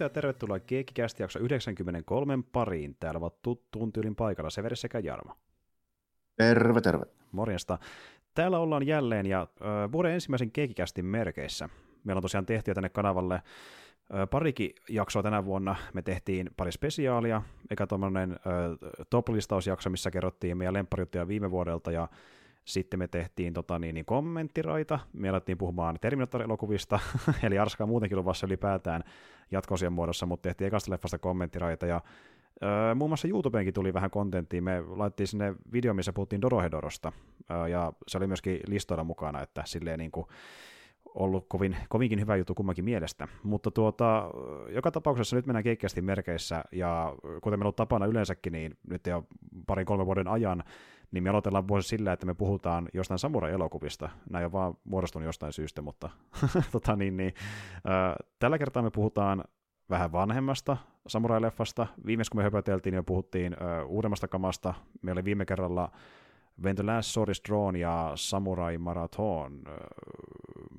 Morjesta ja tervetuloa Geekikästi jakso 93 pariin. Täällä ovat tuttuun tyylin paikalla Severi sekä Jarmo. Terve, terve. Morjesta. Täällä ollaan jälleen ja äh, vuoden ensimmäisen Geekikästin merkeissä. Meillä on tosiaan tehty jo tänne kanavalle äh, parikin jaksoa tänä vuonna. Me tehtiin pari spesiaalia, eikä tuommoinen äh, top-listausjakso, missä kerrottiin meidän lempparijuttuja viime vuodelta ja sitten me tehtiin tota, niin, niin kommenttiraita, me alettiin puhumaan Terminator-elokuvista, eli Arskaa muutenkin luvassa ylipäätään jatkoosien muodossa, mutta tehtiin ekasta leffasta kommenttiraita, ja öö, muun muassa YouTubeenkin tuli vähän kontenttia, me laittiin sinne video, missä puhuttiin Dorohedorosta, öö, ja se oli myöskin listoilla mukana, että silleen niin kuin, ollut kovin, kovinkin hyvä juttu kummankin mielestä. Mutta tuota, joka tapauksessa nyt mennään keikkeästi merkeissä, ja kuten meillä on tapana yleensäkin, niin nyt jo parin kolmen vuoden ajan, niin me aloitellaan vuosi sillä, että me puhutaan jostain samurai-elokuvista. Näin on vaan muodostunut jostain syystä, mutta tota, niin, niin, tällä kertaa me puhutaan vähän vanhemmasta samurai-leffasta. Viimeis kun me höpöteltiin, niin puhuttiin äh, uudemmasta kamasta. Me oli viime kerralla When the Last Sword is Drawn ja Samurai Marathon.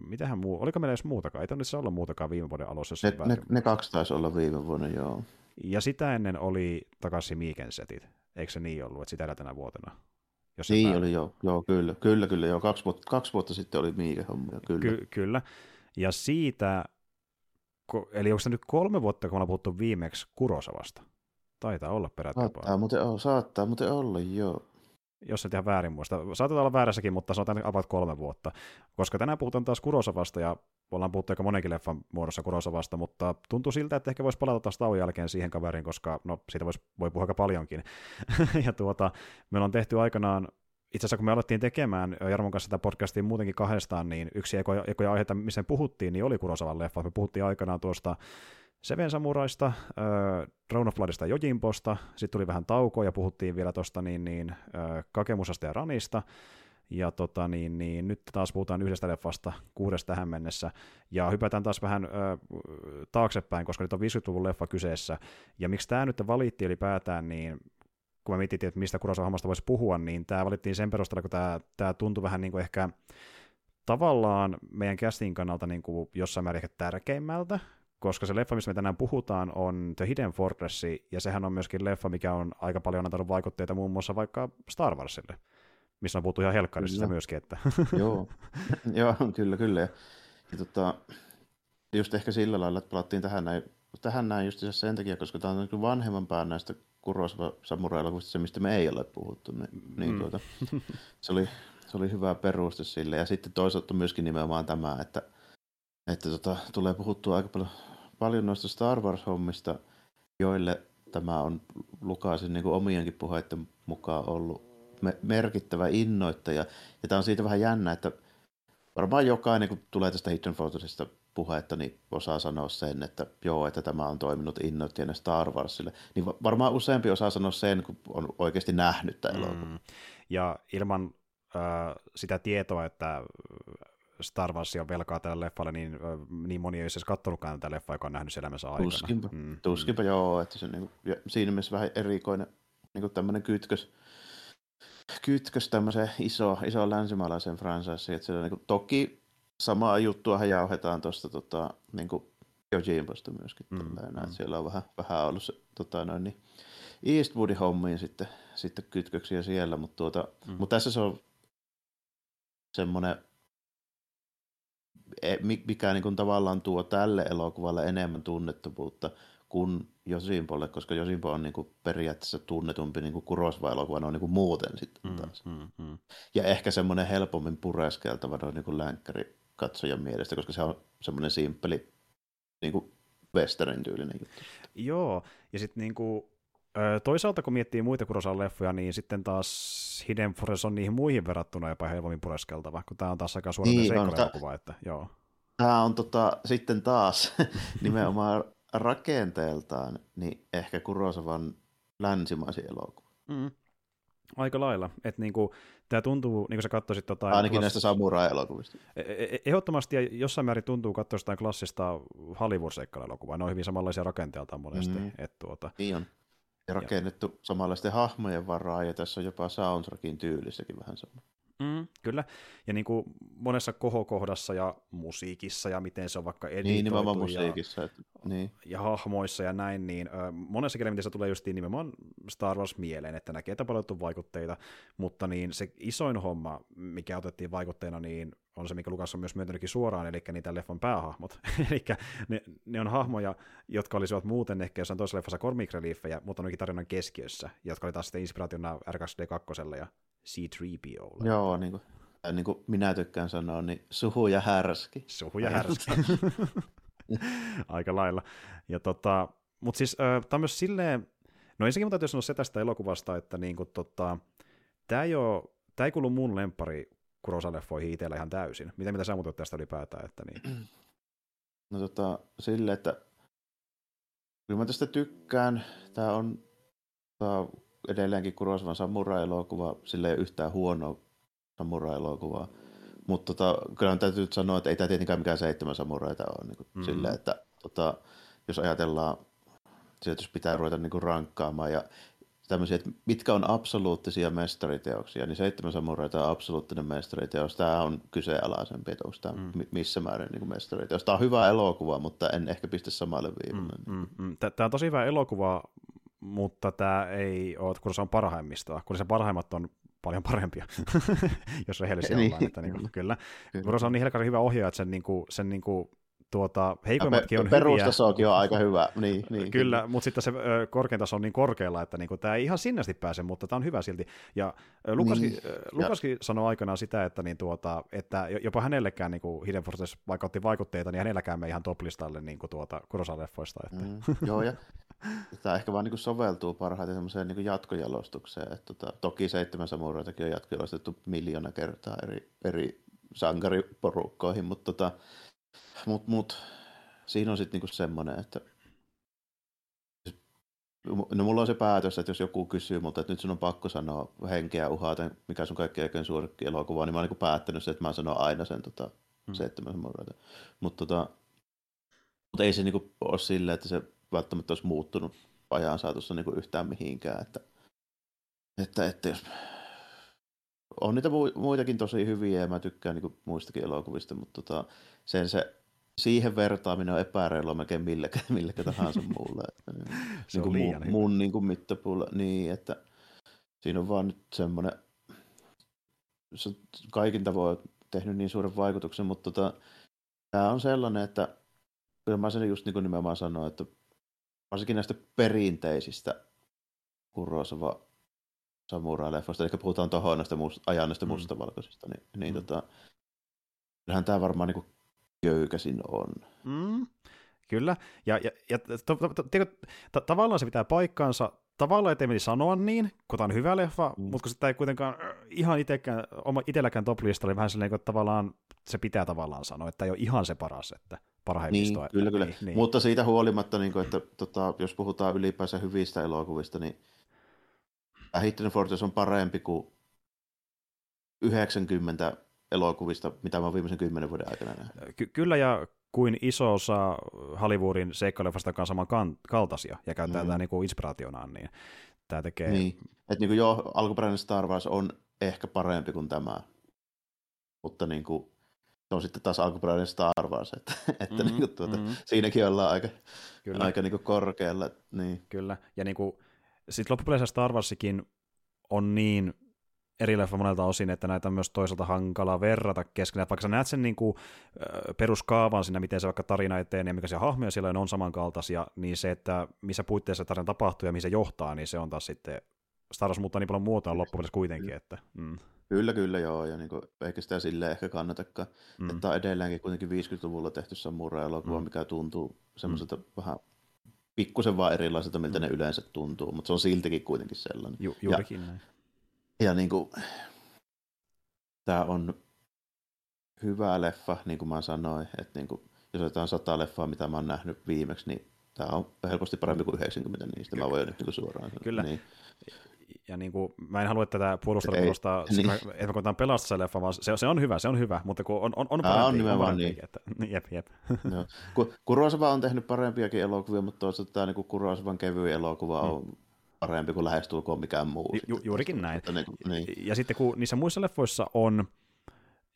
Mitähän muu, oliko meillä edes muutakaan? Ei tarvitse olla muutakaan viime vuoden alussa. Ne, ne, ne, kaksi taisi olla viime vuonna, joo. Ja sitä ennen oli takaisin Miikensetit. Eikö se niin ollut, että sitä tänä vuotena? Jos niin päälle. oli, joo, joo, kyllä, kyllä, kyllä, joo, kaksi vuotta, kaksi vuotta sitten oli Miike hommia, kyllä. Ky- kyllä, ja siitä, eli onko se nyt kolme vuotta, kun ollaan puhuttu viimeksi Kurosavasta? Taitaa olla peräti saattaa, muuten, olla, saattaa muuten olla, joo. Jos et ihan väärin muista. Saatetaan olla väärässäkin, mutta sanotaan about kolme vuotta. Koska tänään puhutaan taas Kurosavasta ja ollaan puhuttu aika monenkin leffan muodossa Kurosavasta, mutta tuntuu siltä, että ehkä voisi palata taas tauon jälkeen siihen kaveriin, koska no, siitä vois, voi puhua aika paljonkin. ja tuota, meillä on tehty aikanaan itse asiassa kun me alettiin tekemään Jarmon kanssa tätä podcastia muutenkin kahdestaan, niin yksi ekoja, ekoja aiheita, missä puhuttiin, niin oli Kurosavan leffa. Me puhuttiin aikanaan tuosta Seven Samuraista, äh, Drone of Bloodista ja Jojimposta, sitten tuli vähän taukoa ja puhuttiin vielä tuosta niin, niin, äh, Kakemusasta ja Ranista, ja tota, niin, niin, nyt taas puhutaan yhdestä leffasta kuudesta tähän mennessä. Ja hypätään taas vähän ö, taaksepäin, koska nyt on 50-luvun leffa kyseessä. Ja miksi tämä nyt valittiin ylipäätään, niin kun me mietittiin, että mistä Kurosawa-hommasta voisi puhua, niin tämä valittiin sen perusteella, kun tämä, tuntui vähän niin kuin ehkä tavallaan meidän casting kannalta niin kuin jossain määrin ehkä tärkeimmältä, koska se leffa, missä me tänään puhutaan, on The Hidden Fortress, ja sehän on myöskin leffa, mikä on aika paljon antanut vaikutteita muun muassa vaikka Star Warsille missä on puhuttu ihan helkkarissa myöskin. Että. Joo. Joo, kyllä, kyllä. Ja, ja tota, just ehkä sillä lailla, että palattiin tähän näin, tähän näin just sen takia, koska tämä on niin vanhemman pään näistä Kurosawa samurai se, mistä me ei ole puhuttu. Niin, niin mm. tuota, se, oli, se oli hyvä peruste sille. Ja sitten toisaalta myöskin nimenomaan tämä, että, että tota, tulee puhuttua aika paljon, paljon noista Star Wars-hommista, joille tämä on Lukaisin niin omienkin puheiden mukaan ollut merkittävä innoittaja. Ja tämä on siitä vähän jännä, että varmaan jokainen, kun tulee tästä Hidden Fortressista puhetta, niin osaa sanoa sen, että joo, että tämä on toiminut innoittajana Star Warsille. Niin varmaan useampi osaa sanoa sen, kun on oikeasti nähnyt tämä elokuva. Mm. Ja ilman äh, sitä tietoa, että Star Wars on velkaa tälle leffalle, niin, niin moni ei olisi edes katsonutkaan tätä leffaa, joka on nähnyt elämänsä aikana. Tuskinpä, mm. tuskinpä mm. joo, että se niin kuin, siinä mielessä vähän erikoinen niin kuin tämmöinen kytkös kytkös tämmöiseen iso, iso länsimaalaiseen franchiseen, että siellä niin toki samaa juttua jauhetaan tuosta tota, niin Jojimbosta myöskin. Mm, mm. Että siellä on vähän, vähän ollut se, tota, noin, niin Eastwoodin hommiin sitten, sitten kytköksiä siellä, mutta, tuota, mm. mutta tässä se on semmoinen, e, mikä niin kuin tavallaan tuo tälle elokuvalle enemmän tunnettavuutta kuin Josimpolle, koska Josimpo on niin kuin periaatteessa tunnetumpi niin kuin Kurosva-elokuva noin niin kuin muuten sitten mm, taas. Mm, mm. Ja ehkä semmoinen helpommin pureskeltava noin niin kuin länkkäri katsojan mielestä, koska se on semmoinen simppeli niin kuin western tyylinen juttu. Joo, ja sitten niin kuin, toisaalta kun miettii muita Kurosan leffoja, niin sitten taas Hidden Forest on niihin muihin verrattuna jopa helpommin pureskeltava, kun tämä on taas aika suoraan niin, seikkaelokuva, että joo. tämä on tota, sitten taas nimenomaan rakenteeltaan niin ehkä Kurosavan länsimaisin elokuva. Mm. Aika lailla. Että niinku, tämä tuntuu, niin kuin sä katsoisit tota... Ainakin klass... näistä samurai-elokuvista. E- e- e- ehdottomasti ja jossain määrin tuntuu katsoa klassista Hollywood-seikkailuelokuvaa. Ne on hyvin samanlaisia rakenteeltaan monesti. Mm. Et tuota... Niin on. Ja rakennettu ja. samanlaisten hahmojen varaa, ja tässä on jopa soundtrackin tyylissäkin vähän sama. Mm, kyllä, ja niin kuin monessa kohokohdassa ja musiikissa ja miten se on vaikka editoitu niin, nimenomaan ja, musiikissa, että, niin. ja hahmoissa ja näin, niin ö, monessa se tulee just nimenomaan Star Wars mieleen, että näkee, että paljon vaikutteita, mutta niin se isoin homma, mikä otettiin vaikutteena, niin on se, mikä Lukas on myös myöntänytkin suoraan, eli niitä leffan päähahmot. eli ne, ne, on hahmoja, jotka olisivat muuten ehkä jossain toisessa leffassa comic reliefejä, mutta onkin tarinan keskiössä, jotka oli taas sitten inspiraationa R2D2 ja C-3POlle. Joo, niin kuin, niin kuin minä tykkään sanoa, niin suhu ja härski. Suhu ja härski. Aika lailla. Ja tota, mutta siis äh, tämä myös silleen, no ensinnäkin täytyy sanoa se tästä elokuvasta, että niinku, tota, tämä ei, ole, tää ei kuulu mun lempari Kurosa-leffoihin itsellä ihan täysin. Miten mitä sä muuten tästä ylipäätään? Että niin? No tota, sille, että kyllä mä tästä tykkään. Tämä on, on edelleenkin Kurosavan samurai-elokuva, sillä ei ole yhtään huono samurai-elokuvaa. Mutta tota, kyllä on täytyy sanoa, että ei tämä tietenkään mikään seitsemän samuraita ole. Niin mm-hmm. sillä, että tota, jos ajatellaan, että jos pitää ruveta niin kuin rankkaamaan ja tämmöisiä, että mitkä on absoluuttisia mestariteoksia, niin seitsemän samuraita on absoluuttinen mestariteos. Tämä on kyseenalaisempi, että onko tämä mm. missä määrin niin mestariteos. Tämä on hyvä elokuva, mutta en ehkä pistä samalle viivalle. Mm, mm, mm. Tämä on tosi hyvä elokuva, mutta tämä ei ole, kun se on parhaimmista, kun se parhaimmat on paljon parempia, jos rehellisiä niin. ollaan. Että, niin kuin, kyllä. se on niin hyvä ohjaaja, että sen, niin kuin, sen niin kuin, tuota, heikoimmatkin on Perustasokin on aika hyvä. Niin, niin, kyllä, kyllä, mutta sitten se korkein taso on niin korkealla, että niinku, tämä ei ihan sinnästi pääse, mutta tämä on hyvä silti. Ja Lukaskin, niin. Lukaskin ja... sanoi aikanaan sitä, että, niin tuota, että jopa hänellekään niin Hidden Forces, vaikka otti vaikutteita, niin hänelläkään me ihan top-listalle niin kuin tuota, Kurosa-leffoista. Että. Mm, joo, ja tämä ehkä vaan niin kuin soveltuu parhaiten semmoiseen niin jatkojalostukseen. Että tota, toki seitsemän samuraitakin on jatkojalostettu miljoona kertaa eri, eri sankariporukkoihin, mutta tota, mut, mut, siinä on sitten niinku semmoinen, että No mulla on se päätös, että jos joku kysyy multa, että nyt sun on pakko sanoa henkeä uhaten, mikä sun kaikkein oikein suosikki elokuva, niin mä oon niin päättänyt se, että mä sanon aina sen tota, hmm. seitsemän murreita. Mutta tota, mutta ei se niinku ole silleen, että se välttämättä olisi muuttunut ajan saatossa niinku yhtään mihinkään. Että, että, että jos... On niitä muitakin tosi hyviä ja mä tykkään niinku muistakin elokuvista, mutta tota, sen se siihen vertaaminen on epäreilua melkein millekä, millekä tahansa muulle. Että, niin, se niin kuin mun, mun niin kuin mittapuulla, niin, että siinä on vaan nyt semmoinen, se kaikin tavoin tehnyt niin suuren vaikutuksen, mutta tota, tämä on sellainen, että kyllä mä sen just niin kuin nimenomaan sanoin, että varsinkin näistä perinteisistä Kurosava samurai-leffoista, eli puhutaan tuohon näistä must, ajan näistä mm. mustavalkoisista, niin, niin mm. tota, kyllähän tämä varmaan niin köykäsin on. Mm, kyllä, ja, ja, ja to, to, to, to, tavallaan se pitää paikkaansa, tavallaan ei sanoa niin, kun tämä on hyvä leffa, mm. mutta kun sitä ei kuitenkaan ihan itsekään, oma, itselläkään top oli vähän sellainen, että tavallaan se pitää tavallaan sanoa, että ei ole ihan se paras, että parhaimmista. Niin, kyllä, kyllä. Niin, niin. Mutta siitä huolimatta, niin kuin, että tota, jos puhutaan ylipäänsä hyvistä elokuvista, niin Hidden Fortress on parempi kuin 90 elokuvista, mitä mä viimeisen kymmenen vuoden aikana nähnyt. Ky- kyllä, ja kuin iso osa Hollywoodin seikkailevasta, on saman kan- kaltaisia ja käyttää mm. tätä niin inspiraationaan, niin tämä tekee... Niin, että niin kuin jo alkuperäinen Star Wars on ehkä parempi kuin tämä, mutta niin kuin, se on sitten taas alkuperäinen Star Wars, että, että mm-hmm, niin kuin tuota, mm-hmm. siinäkin ollaan aika, Kyllä. aika niin kuin korkealla. Niin. Kyllä, ja niin kuin, sitten loppupeleissä Star Warsikin on niin eri leffa monelta osin, että näitä on myös toisaalta hankala verrata keskenään. Vaikka sä näet sen niin kuin, peruskaavan siinä, miten se vaikka tarina eteen ja mikä se hahmoja siellä on samankaltaisia, niin se, että missä puitteissa tarina tapahtuu ja mihin se johtaa, niin se on taas sitten, Star Wars muuttaa niin paljon muotoa loppupeleissä kuitenkin. Että, mm. Kyllä, kyllä, joo, ja niin kuin, eikä sitä sille ehkä kannatakaan. Mm. Että on edelleenkin kuitenkin 50-luvulla tehty samurai-elokuva, mm. mikä tuntuu semmoiselta mm. vähän pikkusen vaan erilaiselta, miltä mm. ne yleensä tuntuu, mutta se on siltikin kuitenkin sellainen. Ju, juurikin ja, näin. Ja niin kuin, tämä on hyvä leffa, niin kuin mä sanoin, että niin kuin, jos otetaan sata leffaa, mitä mä oon nähnyt viimeksi, niin tämä on helposti parempi kuin 90 niistä, mä voin nyt niin suoraan sanoa. Kyllä. Niin. Ja niin kuin, mä en halua tätä puolustella Ei, puolustaa, niin. että mä koitan pelastaa se leffa, vaan se, se, on hyvä, se on hyvä, mutta kun on, on, on Aa, on parempi, nimenomaan parempiakin, niin. Että, jep, jep. Ku- Kurosawa on tehnyt parempiakin elokuvia, mutta toisaalta tämä niin Kurosawan kevyin elokuva on parempi kuin lähestulkoon mikään muu. Ju, juurikin taas. näin. Mutta Niin, niin. Ja sitten kun niissä muissa leffoissa on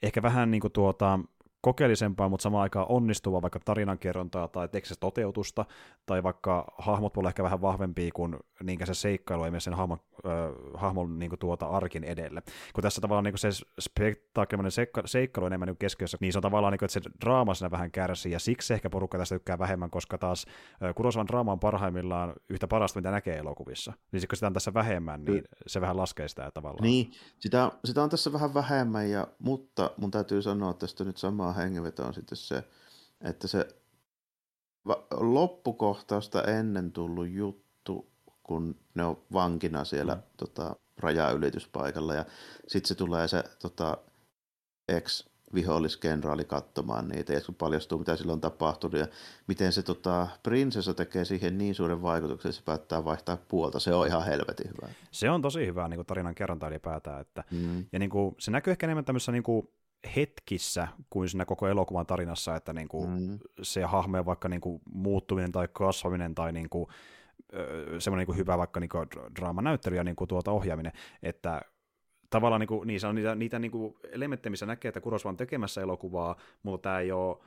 ehkä vähän niin kuin tuota, kokeellisempaa, mutta samaan aikaan onnistuvaa vaikka tarinankerrontaa tai tekstistä toteutusta, tai vaikka hahmot voi olla ehkä vähän vahvempia kuin niinkä se seikkailu ei mene sen hahmon, äh, hahmon niin kuin tuota arkin edelle. Kun tässä tavallaan niin kuin se spektaakkelinen seikka, seikkailu enemmän niin keskiössä, niin se on tavallaan niin kuin, että se draama siinä vähän kärsii, ja siksi ehkä porukka tästä tykkää vähemmän, koska taas äh, Kurosawan draama on parhaimmillaan yhtä parasta, mitä näkee elokuvissa. Niin kun sitä on tässä vähemmän, niin se vähän laskee sitä tavallaan. Niin, sitä, sitä on tässä vähän vähemmän, ja, mutta mun täytyy sanoa tästä nyt samaa hengenvetoa on sitten se, että se loppukohtausta ennen tullut juttu, kun ne on vankina siellä mm. tota, rajaylityspaikalla, ja sitten se tulee se tota, ex-viholliskenraali katsomaan niitä, ja kun paljastuu, mitä sillä on tapahtunut, ja miten se tota, prinsessa tekee siihen niin suuren vaikutuksen, että se päättää vaihtaa puolta, se on ihan helvetin hyvä. Se on tosi hyvä niin kuin tarinan kerronta ylipäätään. Että, Mm. ja niin kuin, se näkyy ehkä enemmän tämmöisessä niin kuin hetkissä kuin siinä koko elokuvan tarinassa, että niin kuin Mm. se hahmojen vaikka niin kuin muuttuminen tai kasvaminen tai niin kuin, semmoinen niin kuin hyvä vaikka niin kuin draamanäyttely ja niin kuin tuota ohjaaminen, että tavallaan niin kuin, niin se on niitä, niitä niin kuin elementtejä, missä näkee, että Kurosawa on tekemässä elokuvaa, mutta tämä ei ole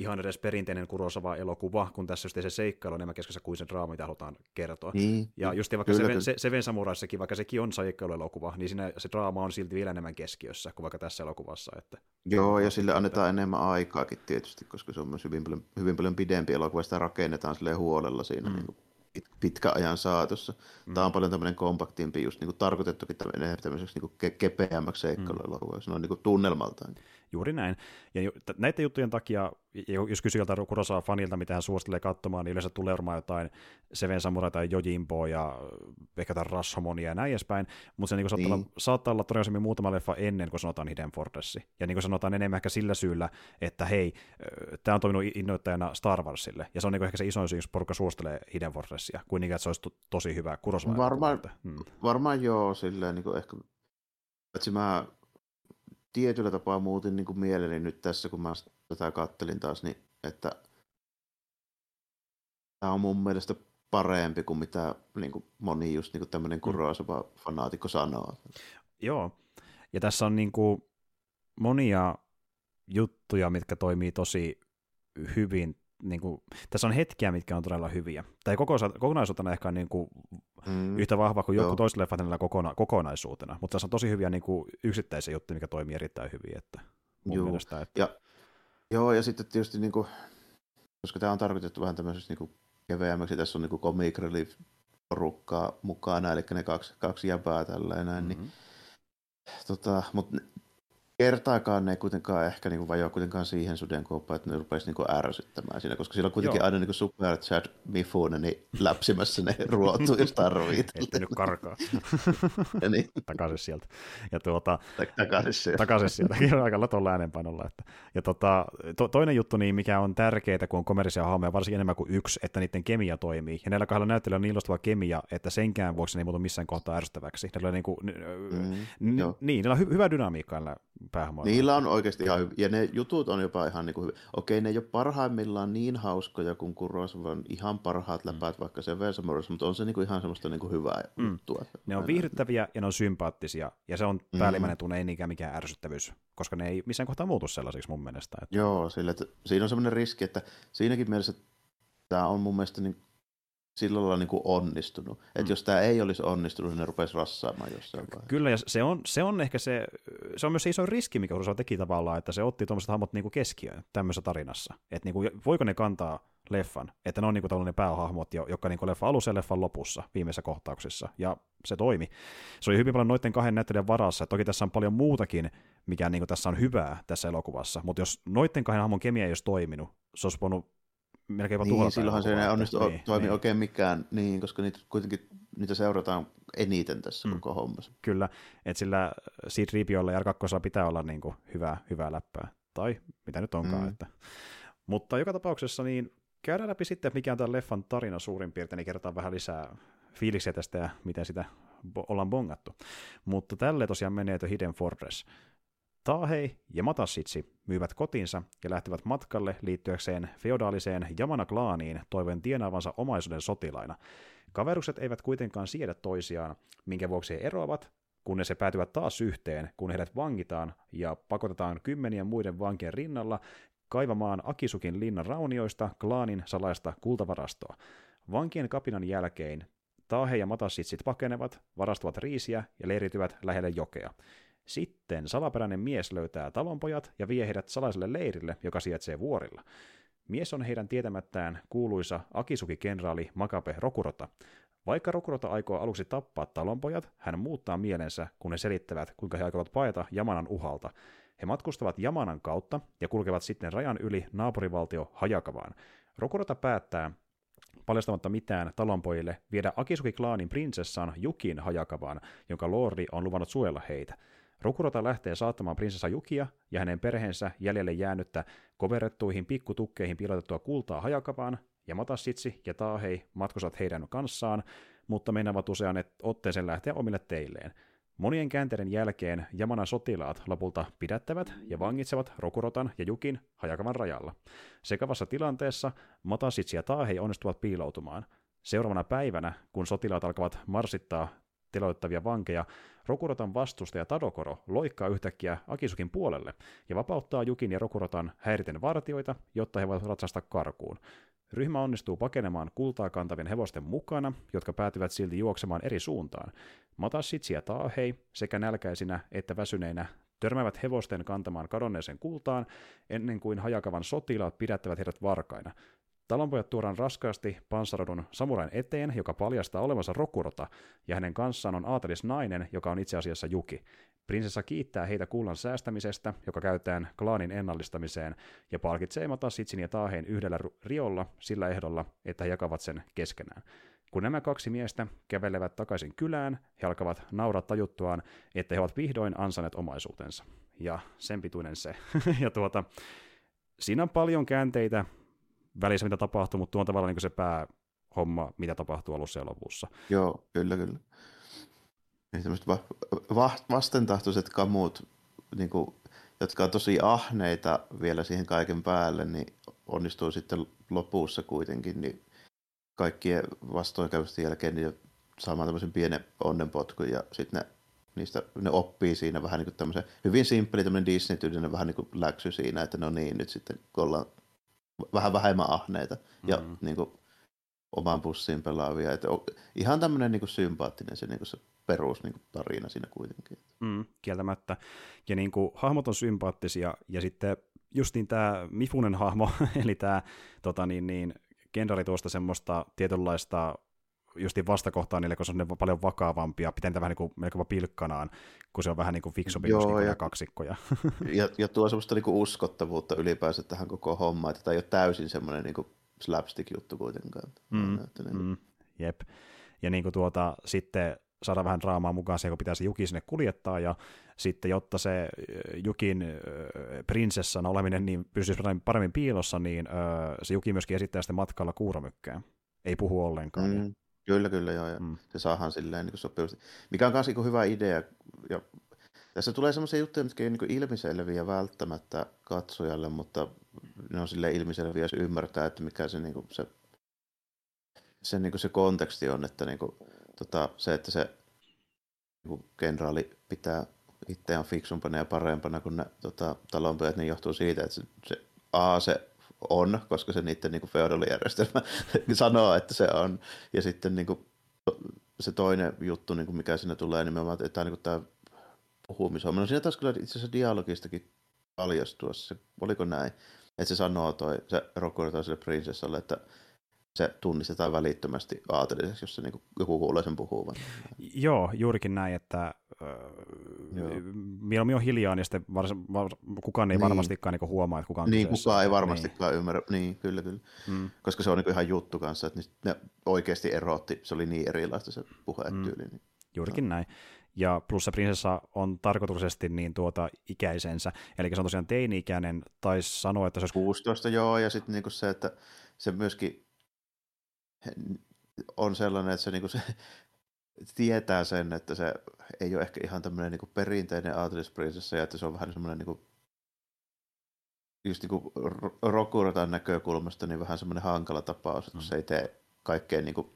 ihan edes perinteinen Kurosawa-elokuva, kun tässä just se seikkailu on enemmän keskessä kuin se draama, mitä halutaan kertoa. Niin, Ja just vaikka Kyllä, Seven, kyllä. se, Seven Samuraissakin, vaikka sekin on seikkailuelokuva, niin siinä se draama on silti vielä enemmän keskiössä kuin vaikka tässä elokuvassa. Että, Joo, ja sille annetaan enemmän aikaakin tietysti, koska se on myös hyvin paljon, hyvin paljon pidempi elokuva, sitä rakennetaan sille huolella siinä mm. niin kuin pit- pitkän ajan saatossa. Mm. Tämä on paljon tämmöinen kompaktimpi, just niin kuin tarkoitettukin tämmöiseksi niin kuin ke- kepeämmäksi seikkailuelokuvaksi, noin niin kuin tunnelmaltaan. Juuri näin. Ja näiden juttujen takia, jos kysyy joltain Kurosawa fanilta, mitä hän suosittelee katsomaan, niin yleensä tulee varmaan jotain Seven Samurai tai Jojimbo ja ehkä jotain Rashomonia ja näin edespäin, mutta se niin saattaa, Niin. olla, saattaa olla todennäköisemmin muutama leffa ennen kuin sanotaan Hidden Fortress. Ja niin kuin sanotaan enemmän ehkä sillä syyllä, että hei, tämä on toiminut innoittajana Star Warsille, ja se on niin ehkä se isoin syy, jos porukka suostelee Hidden Fortressia, kuin niin, että se olisi to- tosi hyvä Kurosawa. Varmaan- Mm. Varmaan joo, silleen niin kuin ehkä, että mä tietyllä tapaa muutin niin kuin mieleni nyt tässä, kun mä tätä kattelin taas, niin että tämä on mun mielestä parempi kuin mitä niin kuin moni just niin kuin tämmöinen Kurosawa fanaatikko sanoo. Joo, ja tässä on niin kuin monia juttuja, mitkä toimii tosi hyvin. Niin kuin, tässä on hetkiä, mitkä on todella hyviä. Tai kokonaisuutena, kokonaisuutena ehkä on niin kuin Mm. yhtä vahva kuin Joo. joku leffat hänellä kokona, kokonaisuutena, mutta tässä on tosi hyviä niin kuin yksittäisiä juttuja, mikä toimii erittäin hyvin. Että Juu. mielestä, että, Ja, joo, ja sitten tietysti, niin kuin, koska tämä on tarkoitettu vähän tämmöiseksi niin kuin keveämmäksi, tässä on niin kuin comic relief porukkaa mukana, eli ne kaksi, kaksi jäbää tällä näin, niin Mhm. Tota, mutta kertaakaan ne ei kuitenkaan ehkä niinku vajoa kuitenkaan siihen sudenkuoppaan, että ne rupeisi niinku ärsyttämään siinä, koska siellä on kuitenkin Joo. aina niinku super Chad Mifunen niin läpsimässä ne ruotu, jos tarvii. ettei nyt karkaa Ja niin, takaisin sieltä. Ja tuota, tak- takaisin se. takaisin sieltä aika tuolla äänenpainolla. Että. Ja tota, to, toinen juttu, niin mikä on tärkeää, kun on komerisia hahmoja, varsinkin enemmän kuin yksi, että niiden kemia toimii. Ja näillä kahdella näyttelyllä on niin ilostava kemia, että senkään vuoksi ne ei muutu missään kohtaa ärsyttäväksi. Näillä on niin kuin, Mm, n- joo. niin, niillä on hy- hyvä dynamiikka näillä päähahmoilla. Niillä on oikeasti ihan hyvä. Ja ne jutut on jopa ihan niin kuin hyvä. Okei, ne ei ole parhaimmillaan niin hauskoja kuin Kurosawan ihan parhaat läpäät, vaikka se Vesamorissa, mutta on se niin kuin ihan semmoista niin kuin hyvää juttua. Ne on viihdyttäviä ja ne on sympaattisia, ja se on päällimmäinen tunne, ei niinkään mikään ärsyttävyys, koska ne ei missään kohtaa muutu sellaisiksi mun mielestä. Että, Joo, sillä, että siinä on semmoinen riski, että siinäkin mielessä tämä on mun mielestä niin, sillä lailla niin kuin onnistunut. Että Mm. jos tämä ei olisi onnistunut, niin ne rupesi rassaamaan jossain vaiheessa. Kyllä, ja se on, se on ehkä se, se on myös se iso riski, mikä Kurosawa teki tavallaan, että se otti tuommoiset hahmot niinku keskiöön tämmöisessä tarinassa. Että niinku, voiko ne kantaa leffan, että ne on niinku tällainen päähahmot, jo- jotka niinku leffa alussa ja leffan lopussa viimeisissä kohtauksissa, ja se toimi. Se oli hyvin paljon noiden kahden näyttelijän varassa, toki tässä on paljon muutakin, mikä niinku tässä on hyvää tässä elokuvassa, mutta jos noiden kahden hahmon kemia ei olisi toiminut, se olisi voinut melkein jopa tuhota Niin, silloinhan se ei onnistu niin, toimi niin. oikein mikään, niin, koska niitä kuitenkin niitä seurataan eniten tässä Mm. koko hommassa. Kyllä, että sillä C-3POlla ja R2 pitää olla niinku hyvää, hyvää läppää. Tai mitä nyt onkaan. Mm. Että. Mutta joka tapauksessa niin käydään läpi sitten, mikä on tämän leffan tarina suurin piirtein, niin kerrotaan vähän lisää fiiliksiä tästä ja miten sitä bo- ollaan bongattu. Mutta tälle tosiaan menee The Hidden Fortress. Taahei ja Matasitsi myyvät kotinsa ja lähtevät matkalle liittyäkseen feodaaliseen Jamana-klaaniin toivoen tienaavansa omaisuuden sotilaina. Kaverukset eivät kuitenkaan siedä toisiaan, minkä vuoksi he eroavat, kunnes he päätyvät taas yhteen, kun heidät vangitaan ja pakotetaan kymmenien muiden vankien rinnalla kaivamaan Akisukin linnan raunioista klaanin salaista kultavarastoa. Vankien kapinan jälkeen Taahe ja Matasitsit pakenevat, varastavat riisiä ja leiriytyvät lähelle jokea. Sitten salaperäinen mies löytää talonpojat ja vie heidät salaiselle leirille, joka sijaitsee vuorilla. Mies on heidän tietämättään kuuluisa Akisuki-kenraali Makape Rokurota. Vaikka Rokurota aikoo aluksi tappaa talonpojat, hän muuttaa mielensä, kun he selittävät, kuinka he aikovat paeta Jamanan uhalta. He matkustavat Jamanan kautta ja kulkevat sitten rajan yli naapurivaltio Hajakavaan. Rokurota päättää, paljastamatta mitään talonpojille, viedä Akisuki-klaanin prinsessan Jukin Hajakavaan, jonka lordi on luvannut suojella heitä. Rokurota lähtee saattamaan prinsessa Jukia ja hänen perheensä jäljelle jäänyttä koverettuihin pikkutukkeihin piilotettua kultaa Hajakavaan, ja Matassitsi ja Taahei matkustavat heidän kanssaan, mutta meinaavat usean otteeseen lähteä omille teilleen. Monien käänteiden jälkeen Jamana sotilaat lopulta pidättävät ja vangitsevat Rokurotan ja Jukin Hajakavan rajalla. Sekavassa tilanteessa Matasitsi ja Taahei onnistuvat piiloutumaan. Seuraavana päivänä, kun sotilaat alkavat marsittaa teloittavia vankeja, Rokurotan vastustaja Tadokoro loikkaa yhtäkkiä Akisukin puolelle ja vapauttaa Jukin ja Rokurotan häiriten vartioita, jotta he voivat ratsastaa karkuun. Ryhmä onnistuu pakenemaan kultaa kantavien hevosten mukana, jotka päätyvät silti juoksemaan eri suuntaan. Matassitsi ja Taahei sekä nälkäisinä että väsyneinä törmäävät hevosten kantamaan kadonneeseen kultaan, ennen kuin hajakavan sotilaat pidättävät heidät varkaina. Talonpojat tuodaan raskaasti panssarodun samurain eteen, joka paljastaa olevansa Rokurota, ja hänen kanssaan on aatelis nainen, joka on itse asiassa Juki. Prinsessa kiittää heitä kullan säästämisestä, joka käytetään klaanin ennallistamiseen, ja palkitsee Matasitsin ja Taaheen yhdellä riolla sillä ehdolla, että he jakavat sen keskenään. Kun nämä kaksi miestä kävelevät takaisin kylään, he alkavat nauraa tajuttuaan, että he ovat vihdoin ansaneet omaisuutensa. Ja sen pituinen se. ja tuota, siinä on paljon käänteitä välissä, mitä tapahtuu, mutta tuo on tavallaan niin se päähomma, mitä tapahtuu alussa ja lopussa. Joo, kyllä, kyllä. Niin va- va- vastentahtoiset kamut, niin kuin, jotka on tosi ahneita vielä siihen kaiken päälle, niin onnistuu sitten lopussa kuitenkin niin kaikkien vastoinkäymisten jälkeen niin saamaan tämmöisen pienen onnenpotkun ja sitten ne, niistä, ne oppii siinä vähän niin kuin tämmöisen hyvin simppeli tämmöinen Disney-tyylinen vähän niin kuin läksy siinä, että no niin, nyt sitten kun ollaan vähän vähemmän ahneita ja mm-hmm. niin kuin, omaan pussiin pelaavia. Että ihan tämmöinen niin kuin sympaattinen se, niin kuin se perus niin kuin tarina siinä kuitenkin. Mm, kieltämättä. Ja niin kuin, hahmot on sympaattisia, ja sitten justiin tämä Mifunen hahmo, eli tämä tota niin, niin, kenraali tuosta semmoista tietynlaista justiin vastakohtaa niille, koska se on paljon vakavampia, pitää niitä vähän niin kuin melko pilkkanaan, kun se on vähän niin kuin fiksumpi Joo, ja, kaksikkoja. ja, ja tuo semmoista niin kuin uskottavuutta ylipäänsä tähän koko hommaan, että tämä ei ole täysin semmoinen niin kuin slapstick-juttu kuitenkaan. Mm, niin mm, jep. Ja niin kuin tuota, sitten saada vähän draamaa mukaan se, kun pitää se Juki sinne kuljettaa, ja sitten jotta se Jukin prinsessan oleminen niin pysyisi paremmin piilossa, niin se Juki myöskin esittää sitten matkalla kuuramykkää. Ei puhu ollenkaan. Mm. Kyllä, kyllä, joo. Ja mm. Se saadaan silleen niin sopivasti. Mikä on myös niin hyvä idea. Ja tässä tulee sellaisia juttuja, mitkä ei niin ilmiselviä välttämättä katsojalle, mutta ne on silleen ilmiselviä, jos ymmärtää, että mikä se, niin kuin, se, se, niin kuin se konteksti on, että niin kuin, tota, se, että se niin kenraali pitää itseään fiksumpana ja parempana kuin ne tota, talonpojat, niin johtuu siitä, että se, se A, se on, koska se niiden niin feodalijärjestelmä sanoo, että se on. Ja sitten niin kuin, se toinen juttu, niin kuin mikä siinä tulee nimenomaan, että tämä, niin kuin, tämä puhumishomma. No siinä taisi kyllä itse asiassa dialogistakin paljastua, se, oliko näin, että se sanoo toi, se Rokko sille prinsessalle, että se tunnistetaan välittömästi aateliseksi, jos se niin kuin, joku kuulee sen puhuvan. Joo, juurikin näin, että mieluummin on hiljaa, niin sitten vars, var, kukaan ei niin. varmastikaan niin huomaa, että kukaan Niin, kyseessä. kukaan ei varmastikaan niin. ymmärrä. Niin, kyllä, kyllä. Mm. Koska se on niin ihan juttu kanssa, että ne oikeasti erotti, se oli niin erilaista se puhetyyli. Mm. Niin. Juurikin no. näin. ja plus se prinsessa on tarkoituksesti niin tuota ikäisensä, eli se on tosiaan teini-ikäinen, tai sanoa, että se olisi... 16 joo, ja sitten niinku se, että se myöskin on sellainen, että se, niinku se tietää sen, että se ei ole ehkä ihan tämmöinen niinku perinteinen aatelisprinsessa, ja että se on vähän semmoinen niinku just niin Rokuratan näkökulmasta niin vähän semmoinen hankala tapaus, että mm. se ei tee kaikkea niin kuin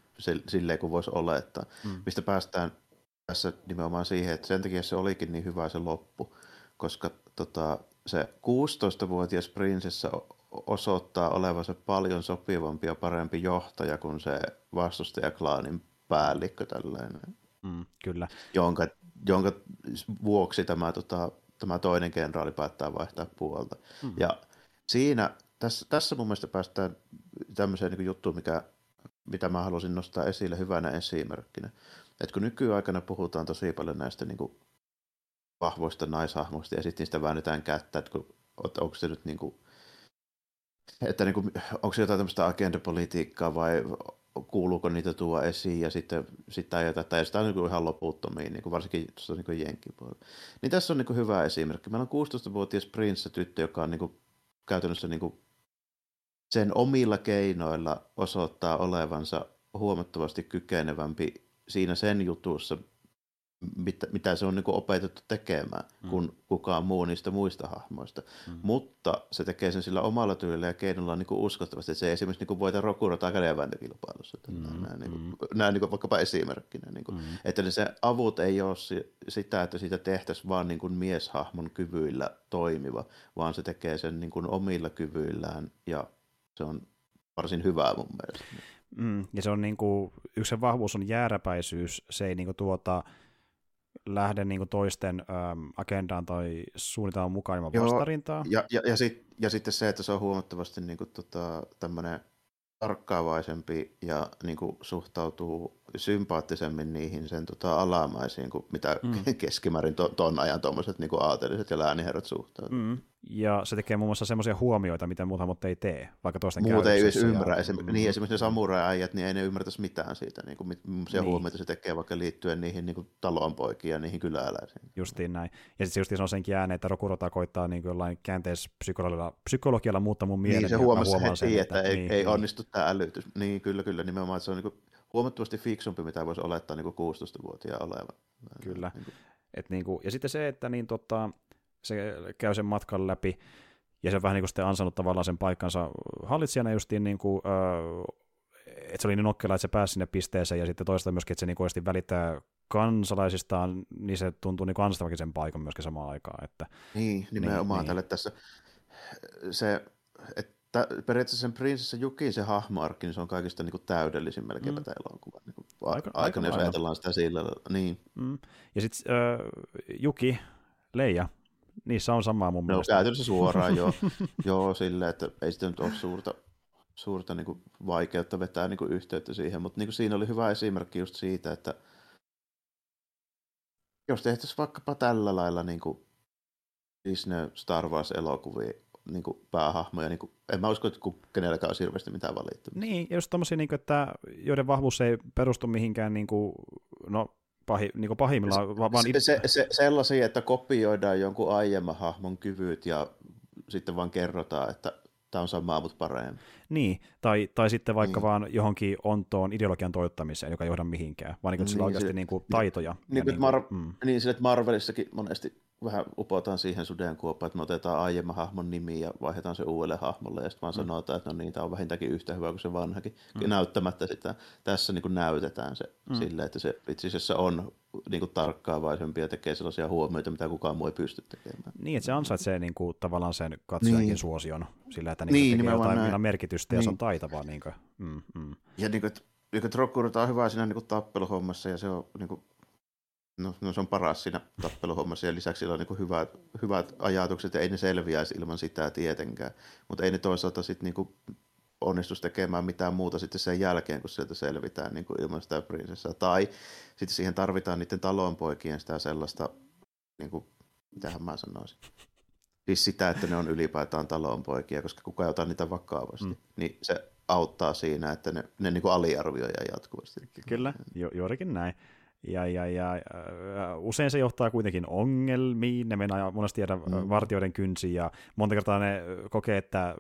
silleen kuin voisi olettaa. Mm. Mistä päästään tässä nimenomaan siihen, että sen takia se olikin niin hyvä se loppu, koska tota, se 16-vuotias prinsessa osoittaa olevansa paljon sopivampi ja parempi johtaja kuin se vastustajaklaanin päällikkö tällainen. Mm, kyllä. Jonka, jonka vuoksi tämä tota, tämä toinen kenraali päättää vaihtaa puolta. Mm-hmm. Ja siinä, tässä, tässä mun mielestä päästään tämmöiseen niin juttuun, mikä, mitä mä haluaisin nostaa esille hyvänä esimerkkinä. Että kun nykyaikana puhutaan tosi paljon näistä niin kuin vahvoista naishahmoista ja sitten niistä väännetään kättä, että kun, onko se nyt niin kuin, että niin kuin, onko jotain tämmöistä agendapolitiikkaa vai kuuluuko niitä tuoda esiin ja sitten sitä ja tätä, ja sitä on niin ihan loputtomiin, niin kuin varsinkin tuossa niin jenkipuolella. Niin tässä on niin kuin hyvä esimerkki. Meillä on 16-vuotias prinsessa-tyttö, joka on niin kuin käytännössä niin kuin sen omilla keinoilla osoittaa olevansa huomattavasti kykenevämpi siinä sen jutussa, mitä, mitä se on niin opetettu tekemään, mm. kuin kukaan muu niistä muista hahmoista. Mm. Mutta se tekee sen sillä omalla tyylillä ja keinolla niin uskottavasti, että se ei esimerkiksi niin voita Rokura tai kädenvääntökilpailussa. Mm. Nämä, niin kuin, mm. nämä niin kuin vaikkapa esimerkkinä. Niin kuin, mm. Että se avut ei ole sitä, että siitä tehtäisiin vaan niin kuin mieshahmon kyvyillä toimiva, vaan se tekee sen niin kuin omilla kyvyillään ja se on varsin hyvää mun mielestä. Mm, ja se on niin kuin, yksi se vahvuus on jääräpäisyys, se ei niin kuin tuota, lähde niin kuin toisten äm, agendaan tai suunnitelman mukaan ilman vastarintaa. Ja, ja, ja, sit, ja sitten se, että se on huomattavasti niin kuin, tota, tämmöinen tarkkaavaisempi ja niin kuin, suhtautuu sympaattisemmin niihin sen tota, alamaisiin kuin mitä mm. keskimäärin to, ton ajan tuommoiset niin aateliset ja lääniherrat suhtautuu. Mm. Ja se tekee muun muassa semmoisia huomioita, mitä muuta mutta ei tee, vaikka toisten Muuta ei edes ymmärrä. Ja... Esim- mm. niin, esimerkiksi ne samurai-äijät, niin ei ne ymmärtäisi mitään siitä, niin kuin, se niin. huomioita se tekee vaikka liittyen niihin niin kuin talonpoikiin ja niihin kyläläisiin. Justiin näin. Ja sitten se just on senkin ääne, että Rokurota koittaa niin jollain käänteispsykologialla psykologialla muuttaa mun mielen. Niin, se huomasi heti, sen, että, että ei, niin, ei niin. onnistu tämä älytys. Niin, kyllä, kyllä, nimenomaan, että se on niin kuin huomattavasti fiksumpi, mitä voisi olettaa niin 16-vuotiaan olevan. Kyllä. Niin kuin. Et niin kuin, ja sitten se, että niin tota, se käy sen matkan läpi, ja se on vähän niin kuin sitten ansannut tavallaan sen paikkansa hallitsijana justiin, niin kuin, että se oli niin nokkela, että se pääsi sinne pisteeseen, ja sitten toisaalta myöskin, että se niin kuin välittää kansalaisistaan, niin se tuntuu niin ansastavakin sen paikan myöskin samaan aikaan. Että, niin, nimenomaan niin, tälle niin. tässä. Se, että periaatteessa sen prinsessa Jukin se hahmoarkki, niin se on kaikista niin kuin täydellisin melkeinpä mm. tämä elokuva. Niin kuin aika, aika, aika jos ajatellaan sitä sillä niin. Mm. Ja sitten äh, Juki, Leija, niissä on samaa mun no, mielestä. No käytännössä suoraan joo, joo silleen, että ei sitten nyt ole suurta, suurta niin kuin vaikeutta vetää niin kuin yhteyttä siihen, mutta niin kuin siinä oli hyvä esimerkki just siitä, että jos tehtäisiin vaikkapa tällä lailla niin kuin Disney Star Wars-elokuvia niin kuin päähahmoja. Niin kuin, en mä usko, että kenelläkään olisi hirveästi mitään valittu. Niin, ja just tommosia, niin kuin, että joiden vahvuus ei perustu mihinkään niin kuin, no, pahi, niin kuin pahimmillaan. Se, vaan it... se, se, sellaisia, että kopioidaan jonkun aiemman hahmon kyvyt ja sitten vaan kerrotaan, että tämä on samaa, mutta paremmin. Niin, tai, tai sitten vaikka niin. vaan johonkin ontoon ideologian toivottamiseen, joka ei johda mihinkään, vaan niin, että niin, sillä oikeasti niin kuin taitoja. Niin, niin, Mar- mm. niin sille, että Marvelissakin monesti vähän upotaan siihen sudenkuoppaan, että me otetaan aiemman hahmon nimi ja vaihdetaan se uudelle hahmolle ja sitten vaan mm. sanotaan, että no niin, tämä on vähintäänkin yhtä hyvä kuin se vanhakin. Mm. Näyttämättä sitä. Tässä niin kuin näytetään se mm. silleen, että se itse asiassa on niin kuin tarkkaavaisempi ja tekee sellaisia huomioita, mitä kukaan muu ei pysty tekemään. Niin, että se ansaitsee niin kuin, tavallaan sen katsojankin niin. suosion sillä, että niin, niin tekee jotain näin. merkitystä ja niin. se on taitavaa. Niin kuin, mm, mm. Ja niin kuin, että, niin kuin, on hyvä siinä niin kuin tappeluhommassa ja se on niin kuin, No, no se on paras siinä tappeluhommassa ja lisäksi sillä on niin hyvät, hyvät ajatukset ja ei ne selviäisi ilman sitä tietenkään. Mutta ei ne toisaalta sitten niin onnistu tekemään mitään muuta sitten sen jälkeen, kun sieltä selvitään niin kuin ilman sitä prinsessaa. Tai sitten siihen tarvitaan niiden talonpoikien sitä sellaista, niin kuin, mitähän mä sanoisin, siis sitä, että ne on ylipäätään talonpoikia, koska kukaan ei ota niitä vakavasti. Mm. Niin se auttaa siinä, että ne, ne niin kuin aliarvioidaan jatkuvasti. Kyllä, ju- juurikin näin. Ja, ja, ja, ja usein se johtaa kuitenkin ongelmiin, ne mennään monesti tiedä mm. vartioiden kynsiin, ja monta kertaa ne kokee, että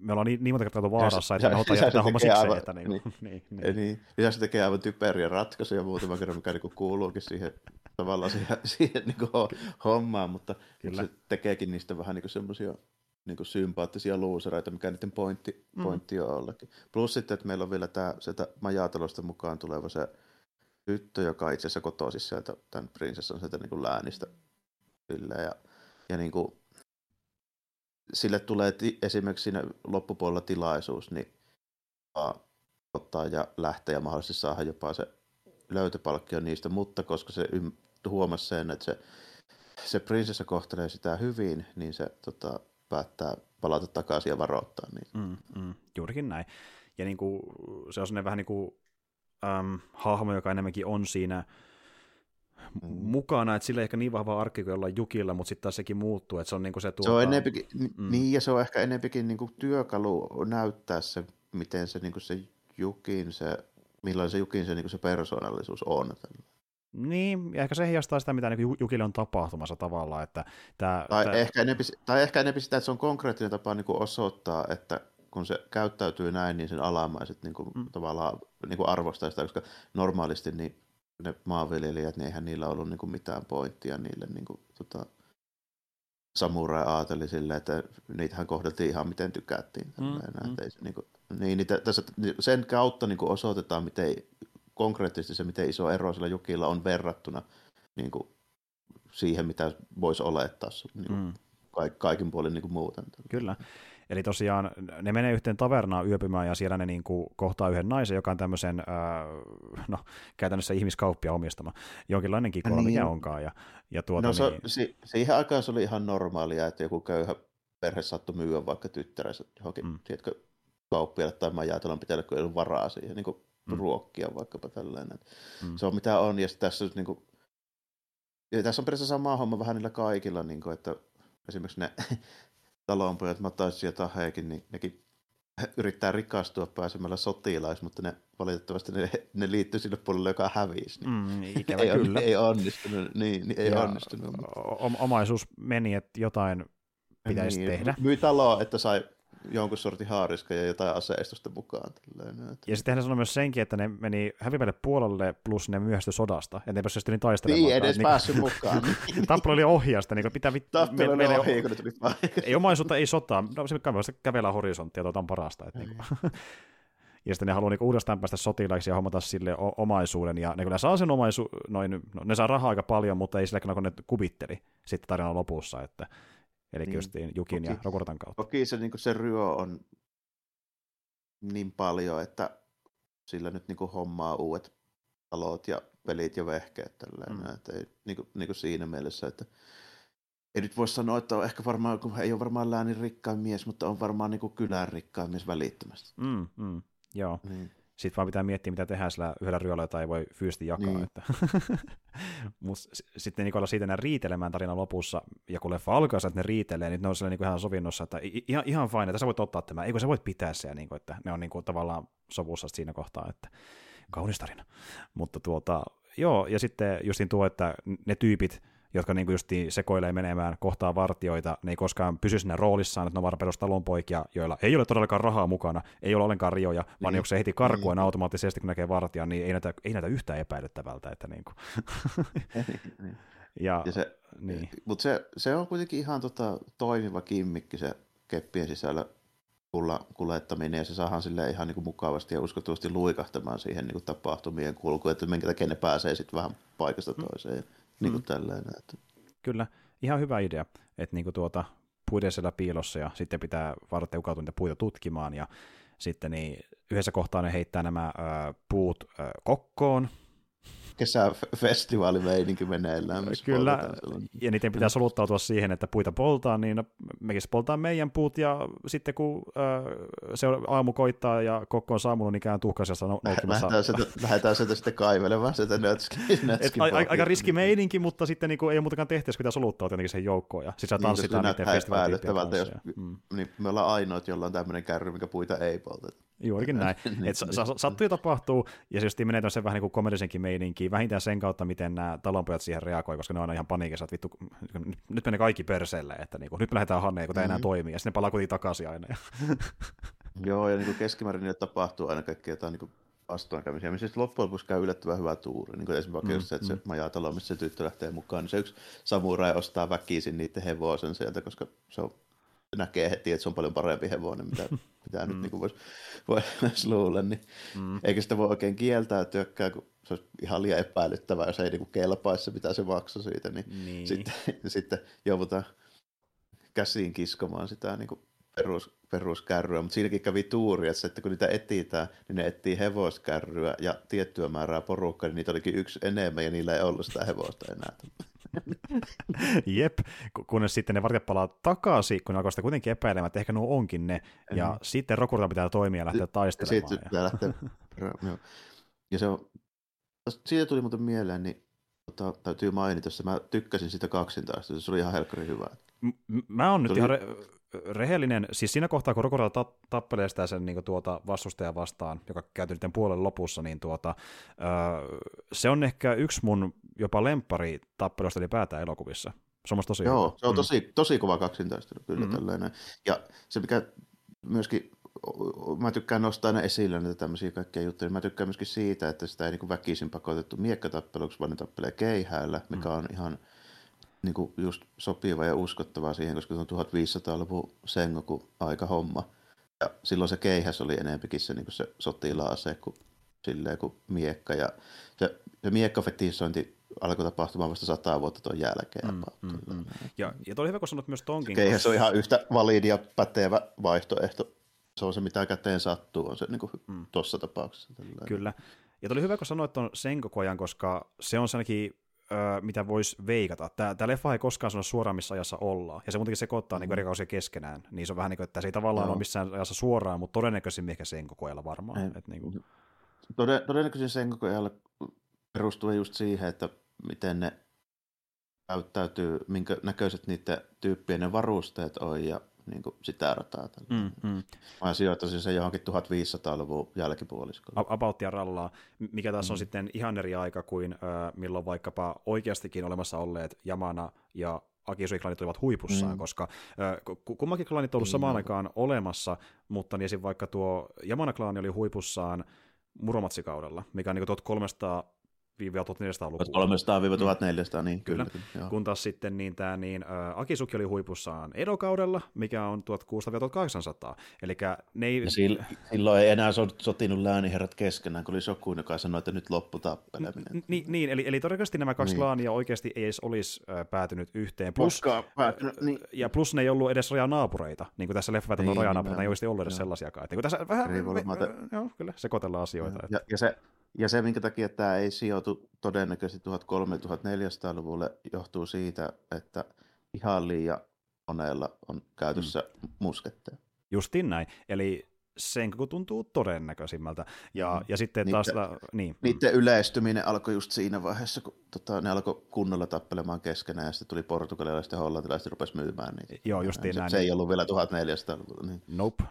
me ollaan niin, niin monta kertaa vaarassa, että me jättää homma siksi, aivan, että niin, niin, niin, niin. niin. Se tekee aivan typeriä ratkaisuja muutama kerran, mikä niin kuuluukin siihen tavallaan siihen, siihen niin hommaan, mutta, mutta se tekeekin niistä vähän niin semmoisia niin kuin sympaattisia luusereita, mikä niiden pointti, mm. pointti on ollakin. Plus sitten, että meillä on vielä tämä sitä majatalosta mukaan tuleva se tyttö, joka itse asiassa kotoisin sieltä tämän prinsessan sieltä niin kuin läänistä. Sille, ja, ja niin kuin, sille tulee ti- esimerkiksi siinä loppupuolella tilaisuus, niin ottaa ja lähteä ja mahdollisesti saada jopa se löytöpalkkio niistä, mutta koska se ym- huomasi sen, että se, se prinsessa kohtelee sitä hyvin, niin se tota, päättää palata takaisin ja varoittaa niitä. Mm, mm, juurikin näin. Ja niin kuin, se on vähän niin kuin äm, hahmo, joka enemmänkin on siinä mm. mukana, että sillä ei ehkä niin vahva arkki kuin jollain Jukilla, mutta sitten taas sekin muuttuu, että se on niin kuin se tuota... Se on enempikin, mm. niin, ja se on ehkä enempikin niin kuin työkalu näyttää se, miten se, niin kuin se Jukin, se, millainen se Jukin se, niin kuin se persoonallisuus on. Niin, ja ehkä se heijastaa sitä, mitä niin Jukille on tapahtumassa tavallaan. Että tämä, tai, tämä... Ehkä enempi, tai ehkä enempi sitä, että se on konkreettinen tapa niin kuin osoittaa, että kun se käyttäytyy näin, niin sen alamaiset niin kuin, mm. tavallaan niin kuin arvostaa sitä, koska normaalisti niin ne maanviljelijät, niin eihän niillä ollut niin kuin mitään pointtia niille niin kuin, tota, samurai aateli silleen, että niitähän kohdeltiin ihan miten tykättiin. Mm, mm. Ei, niin, kuin, niin, niin tässä, sen kautta niin kuin osoitetaan, miten konkreettisesti se, miten iso ero sillä jukilla on verrattuna niin kuin, siihen, mitä voisi olettaa niin kuin, mm. kaikin puolin niin kuin muuten. Kyllä. Eli tosiaan ne menee yhteen tavernaan yöpymään ja siellä ne niin kuin kohtaa yhden naisen, joka on tämmöisen, äh, no käytännössä ihmiskauppia omistama, jonkinlainen kikola, niin. mikä onkaan. Ja, ja tuota, no, se, niin... si, siihen aikaan se oli ihan normaalia, että joku köyhä perhe saattoi myyä vaikka tyttärensä johonkin, mm. tiedätkö, kauppialle tai majatalon pitää, kun ei ollut varaa siihen niin kuin mm. ruokkia vaikkapa tällainen. Mm. Se on mitä on, ja tässä, niin kuin, ja tässä on periaatteessa sama homma vähän niillä kaikilla, niin kuin, että esimerkiksi ne talonpojat Mataisi ja Taheekin, niin nekin yrittää rikastua pääsemällä sotilais, mutta ne valitettavasti ne, ne liittyy sille puolelle, joka hävisi. Niin mm, ikävä ei, kyllä. ei onnistunut. Niin, niin ei ja onnistunut. Omaisuus meni, että jotain pitäisi niin, tehdä. Myi taloa, että sai jonkun sortin haariska ja jotain aseistusta mukaan. Tällainen. Ja sitten hän sanoi myös senkin, että ne meni hävivälle puolelle plus ne myöhästyi sodasta, ja ne päässyt niin taistelemaan. Niin, edes niin, päässyt mukaan. Tappelu oli ohjasta, niin pitää... Vit... Tappelu oli ohi, kun ne tuli Ei omaisuutta, ei sotaa. No, se vasta kävellä horisonttia, tuota on parasta. Että niin kuin. ja sitten ne haluaa niinku uudestaan päästä sotilaiksi ja hommata sille omaisuuden, ja ne kyllä saa sen omaisu... Noin, no, ne saa rahaa aika paljon, mutta ei sillä kun ne kuvitteli sitten tarinan lopussa, että Eli niin. justiin Jukin toki, ja Rokortan kautta. Toki se, niin se ryö on niin paljon, että sillä nyt niin hommaa uudet talot ja pelit ja vehkeet. Tälleen, mm. että ei, niin kuin, niin kuin siinä mielessä, että ei nyt voi sanoa, että on ehkä varmaan, kun ei ole varmaan läänin rikkain mies, mutta on varmaan niin kuin kylän rikkain mies välittömästi. Mm, mm, joo. Niin. Sitten vaan pitää miettiä, mitä tehdään sillä yhdellä ryöllä, jota ei voi fyysisesti jakaa. Niin. Että. Mut sitten niin siitä ne riitelemään tarinan lopussa, ja kun leffa alkaa, että ne riitelee, niin ne on niin ihan sovinnossa, että ihan, ihan fine, että sä voit ottaa tämä, eikö sä voit pitää se, niin kuin, että ne on niin kuin, tavallaan sovussa siinä kohtaa, että kaunis tarina. Mutta tuota, joo, ja sitten justin tuo, että ne tyypit, jotka niin just sekoilee menemään, kohtaa vartioita, ne ei koskaan pysy siinä roolissaan, että ne on vaan perustalonpoikia, joilla ei ole todellakaan rahaa mukana, ei ole ollenkaan rioja, niin. vaan jos se heti karkuun niin. automaattisesti, kun näkee vartijan, niin ei näytä, ei näytä yhtään epäilyttävältä. Että niin kuin. Niin. ja, ja se, niin. Mutta se, se, on kuitenkin ihan tota, toimiva kimmikki se keppien sisällä kulla, kuljettaminen, ja se saadaan sille ihan niin kuin mukavasti ja uskottavasti luikahtamaan siihen niin kuin tapahtumien kulkuun, että minkä takia ne pääsee sitten vähän paikasta mm. toiseen. Mm niin kuin mm. tällainen. Että. Kyllä, ihan hyvä idea, että niin kuin tuota, puiden siellä piilossa ja sitten pitää varteukatua niitä puita tutkimaan ja sitten niin yhdessä kohtaa ne heittää nämä ö, puut ö, kokkoon, kesäfestivaalimeininki meneillään. Kyllä, ja niiden pitää soluttautua siihen, että puita poltaa, niin no, mekin poltaa meidän puut, ja sitten kun äh, se aamu koittaa ja kokko on saamunut, niin käyn tuhkaisessa no. Lähdetään sieltä sitten kaivelemaan sitä nötskin, nötskin a, Aika riski meininki, mutta sitten niin kuin, ei ole muutakaan tehtäisi, pitää soluttautua jotenkin siihen joukkoon, ja sitten niin, tanssitaan niiden festivaalitiippien jos mm. niin me ollaan ainoat, jolla on tämmöinen kärry, mikä puita ei polteta. Juurikin näin. Et sa- sa- sattuu ja tapahtuu, ja se just menee tämmöisen vähän niin kuin komedisenkin meininkiin, vähintään sen kautta, miten nämä talonpojat siihen reagoi, koska ne on aina ihan paniikissa, että vittu, nyt- nyt menee kaikki perseelle, että niin kuin, nyt me lähdetään hanneen, kun tämä Mhm. enää toimii, ja sitten ne palaa kotiin takaisin aina. Joo, ja niin kuin keskimäärin niille tapahtuu aina kaikkea jotain niin vastoinkäymisiä, missä sitten loppujen lopuksi käy yllättävän hyvä tuuri. Niin kuin esimerkiksi mm, just se, että se majatalo, missä se tyttö lähtee mukaan, niin se yksi samurai ostaa väkisin niiden hevosen sieltä, koska se on näkee heti, että se on paljon parempi hevonen, mitä, mitä nyt niin voisi vois luulla. Niin. Mm. Eikä sitä voi oikein kieltäytyäkään, kun se olisi ihan liian epäilyttävää, jos ei niin kelpaisi se, mitä se maksoi siitä. Niin, Niin. sitten, sitten joudutaan käsiin kiskomaan sitä niin kuin perus, peruskärryä, mutta siinäkin kävi tuuri, että, se, että kun niitä etsitään, niin ne etsii hevoskärryä ja tiettyä määrää porukkaa, niin niitä olikin yksi enemmän ja niillä ei ollut sitä hevosta enää. Jep, ku- kunnes sitten ne vartijat palaa takaisin, kun ne alkoi sitä kuitenkin epäilemään, että ehkä nuo onkin ne, ja Mhm. sitten Rokurta pitää toimia ja lähteä taistelemaan. sitten pitää lähteä joo. Ja se on, siitä tuli muuten mieleen, niin tota, täytyy mainita, että mä tykkäsin sitä kaksintaista, se oli ihan helkkari hyvä. M- mä oon nyt Tuli- ihan re- rehellinen, siis siinä kohtaa, kun Rokurta ta- tappelee sitä sen niin tuota vastustajan vastaan, joka käyty niiden puolen lopussa, niin tuota, öö, se on ehkä yksi mun jopa lemppari tappelusta ylipäätään elokuvissa. Se on tosi Joo, hyvä. se on Mm. tosi, tosi kova kaksintaistelu kyllä Mhm. mm. tällainen. Ja se mikä myöskin, mä tykkään nostaa aina esille näitä tämmöisiä kaikkia juttuja, mä tykkään myöskin siitä, että sitä ei niin väkisin pakotettu miekkatappeluksi, vaan ne tappelee keihäällä, mikä Mm. on ihan niin kuin just sopiva ja uskottavaa siihen, koska se on 1500-luvun Sengoku aika homma. Ja silloin se keihäs oli enempikin se, niin kuin se sotilaase kuin, silleen, kuin miekka. Ja se, se miekkafetisointi alkoi tapahtumaan vasta sata vuotta tuon jälkeen. Mm, mm, mm. Ja, ja toi oli hyvä, kun sanoit myös tonkin. Keihäs on ihan yhtä validi ja pätevä vaihtoehto. Se on se, mitä käteen sattuu, on se niin kuin Mm. tuossa tapauksessa. Tällainen. Kyllä. Ja tuli hyvä, kun sanoit tuon Senkokojan, koska se on ainakin, mitä voisi veikata. Tämä, tämä leffa ei koskaan sano suoraan, missä ajassa ollaan. Ja se muutenkin sekoittaa mm. niin eri kausia keskenään. Niin se on vähän niin kuin, että se ei tavallaan Joo. ole missään ajassa suoraan, mutta todennäköisimmin ehkä Senkokojalla varmaan. Ei. Et niin kuin, Toden, todennäköisesti sen koko ajan perustuu just siihen, että miten ne näyttäytyy, minkä näköiset niiden tyyppien ne varusteet on ja niin kuin sitä rataa. mm, mm. Mä sijoittaisin sen johonkin 1500-luvun jälkipuoliskolle. About ja rallaa, mikä taas on sitten ihan eri aika kuin ö, milloin vaikkapa oikeastikin olemassa olleet Yamana ja Akisui-klanit olivat huipussaan, Mm. koska ö, ku- kummakin klanit on ollut samaan on. aikaan olemassa, mutta niin esim. vaikka tuo Yamana-klaani oli huipussaan Muromatsi-kaudella, mikä on niin 1300-1400-lukua. 300-1400, niin kyllä. Kyllä. kyllä joo. Kun taas sitten niin tämä niin, ä, Akisuki oli huipussaan Edo-kaudella, mikä on 1600-1800. Eli ne ei... Ja sil- silloin ei enää so- sotinut lääniherrat keskenään, kun oli Sokun, joka sanoi, että nyt loppu tappeleminen. Ni, niin, eli, eli todennäköisesti nämä kaksi Niin. klaania oikeasti ei edes olisi päätynyt yhteen. Plus, päätynyt, niin. ja plus ne ei ollut edes rajanaapureita, niin kuin tässä leffassa on Niin, rajanaapureita, ne ei oikeasti ollut edes Joo. sellaisiakaan. Että, niin kuin tässä vähän, me, joo, kyllä, sekoitellaan asioita. Että, Ja, ja, se, ja se, minkä takia tämä ei sijoitu todennäköisesti 1300-1400-luvulle, johtuu siitä, että ihan liian monella on käytössä mm. musketteja. justiin näin. Eli sen kun tuntuu todennäköisimmältä. Ja, Mm. ja sitten Niitä- taas... la- Niin, Niiden yleistyminen alkoi just siinä vaiheessa, kun tota, ne alkoi kunnolla tappelemaan keskenään, ja sitten tuli portugalilaiset ja hollantilaiset rupesi myymään niitä. Joo, justiin se, näin. Se ei ollut vielä 1400-luvulla. Niin. Nope,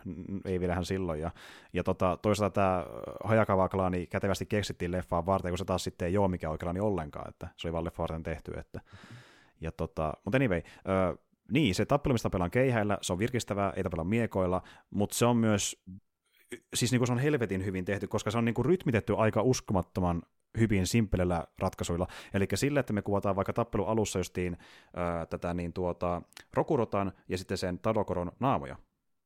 ei vielähän silloin. Ja, ja tota, toisaalta tämä Hajakawa-klaani kätevästi keksittiin leffaan varten, kun se taas sitten ei ole mikään klaani ollenkaan, että se oli vaan leffa varten tehty. Että, ja tota, mutta anyway, ö, niin, se tappelu, mistä tapellaan keihäillä, se on virkistävää, ei tapella miekoilla, mutta se on myös, siis niin kuin se on helvetin hyvin tehty, koska se on niin kuin rytmitetty aika uskomattoman hyvin simppelillä ratkaisuilla. Eli sillä, että me kuvataan vaikka tappelu alussa justiin ää, tätä niin tuota, Rokurotan ja sitten sen Tadokoron naamoja.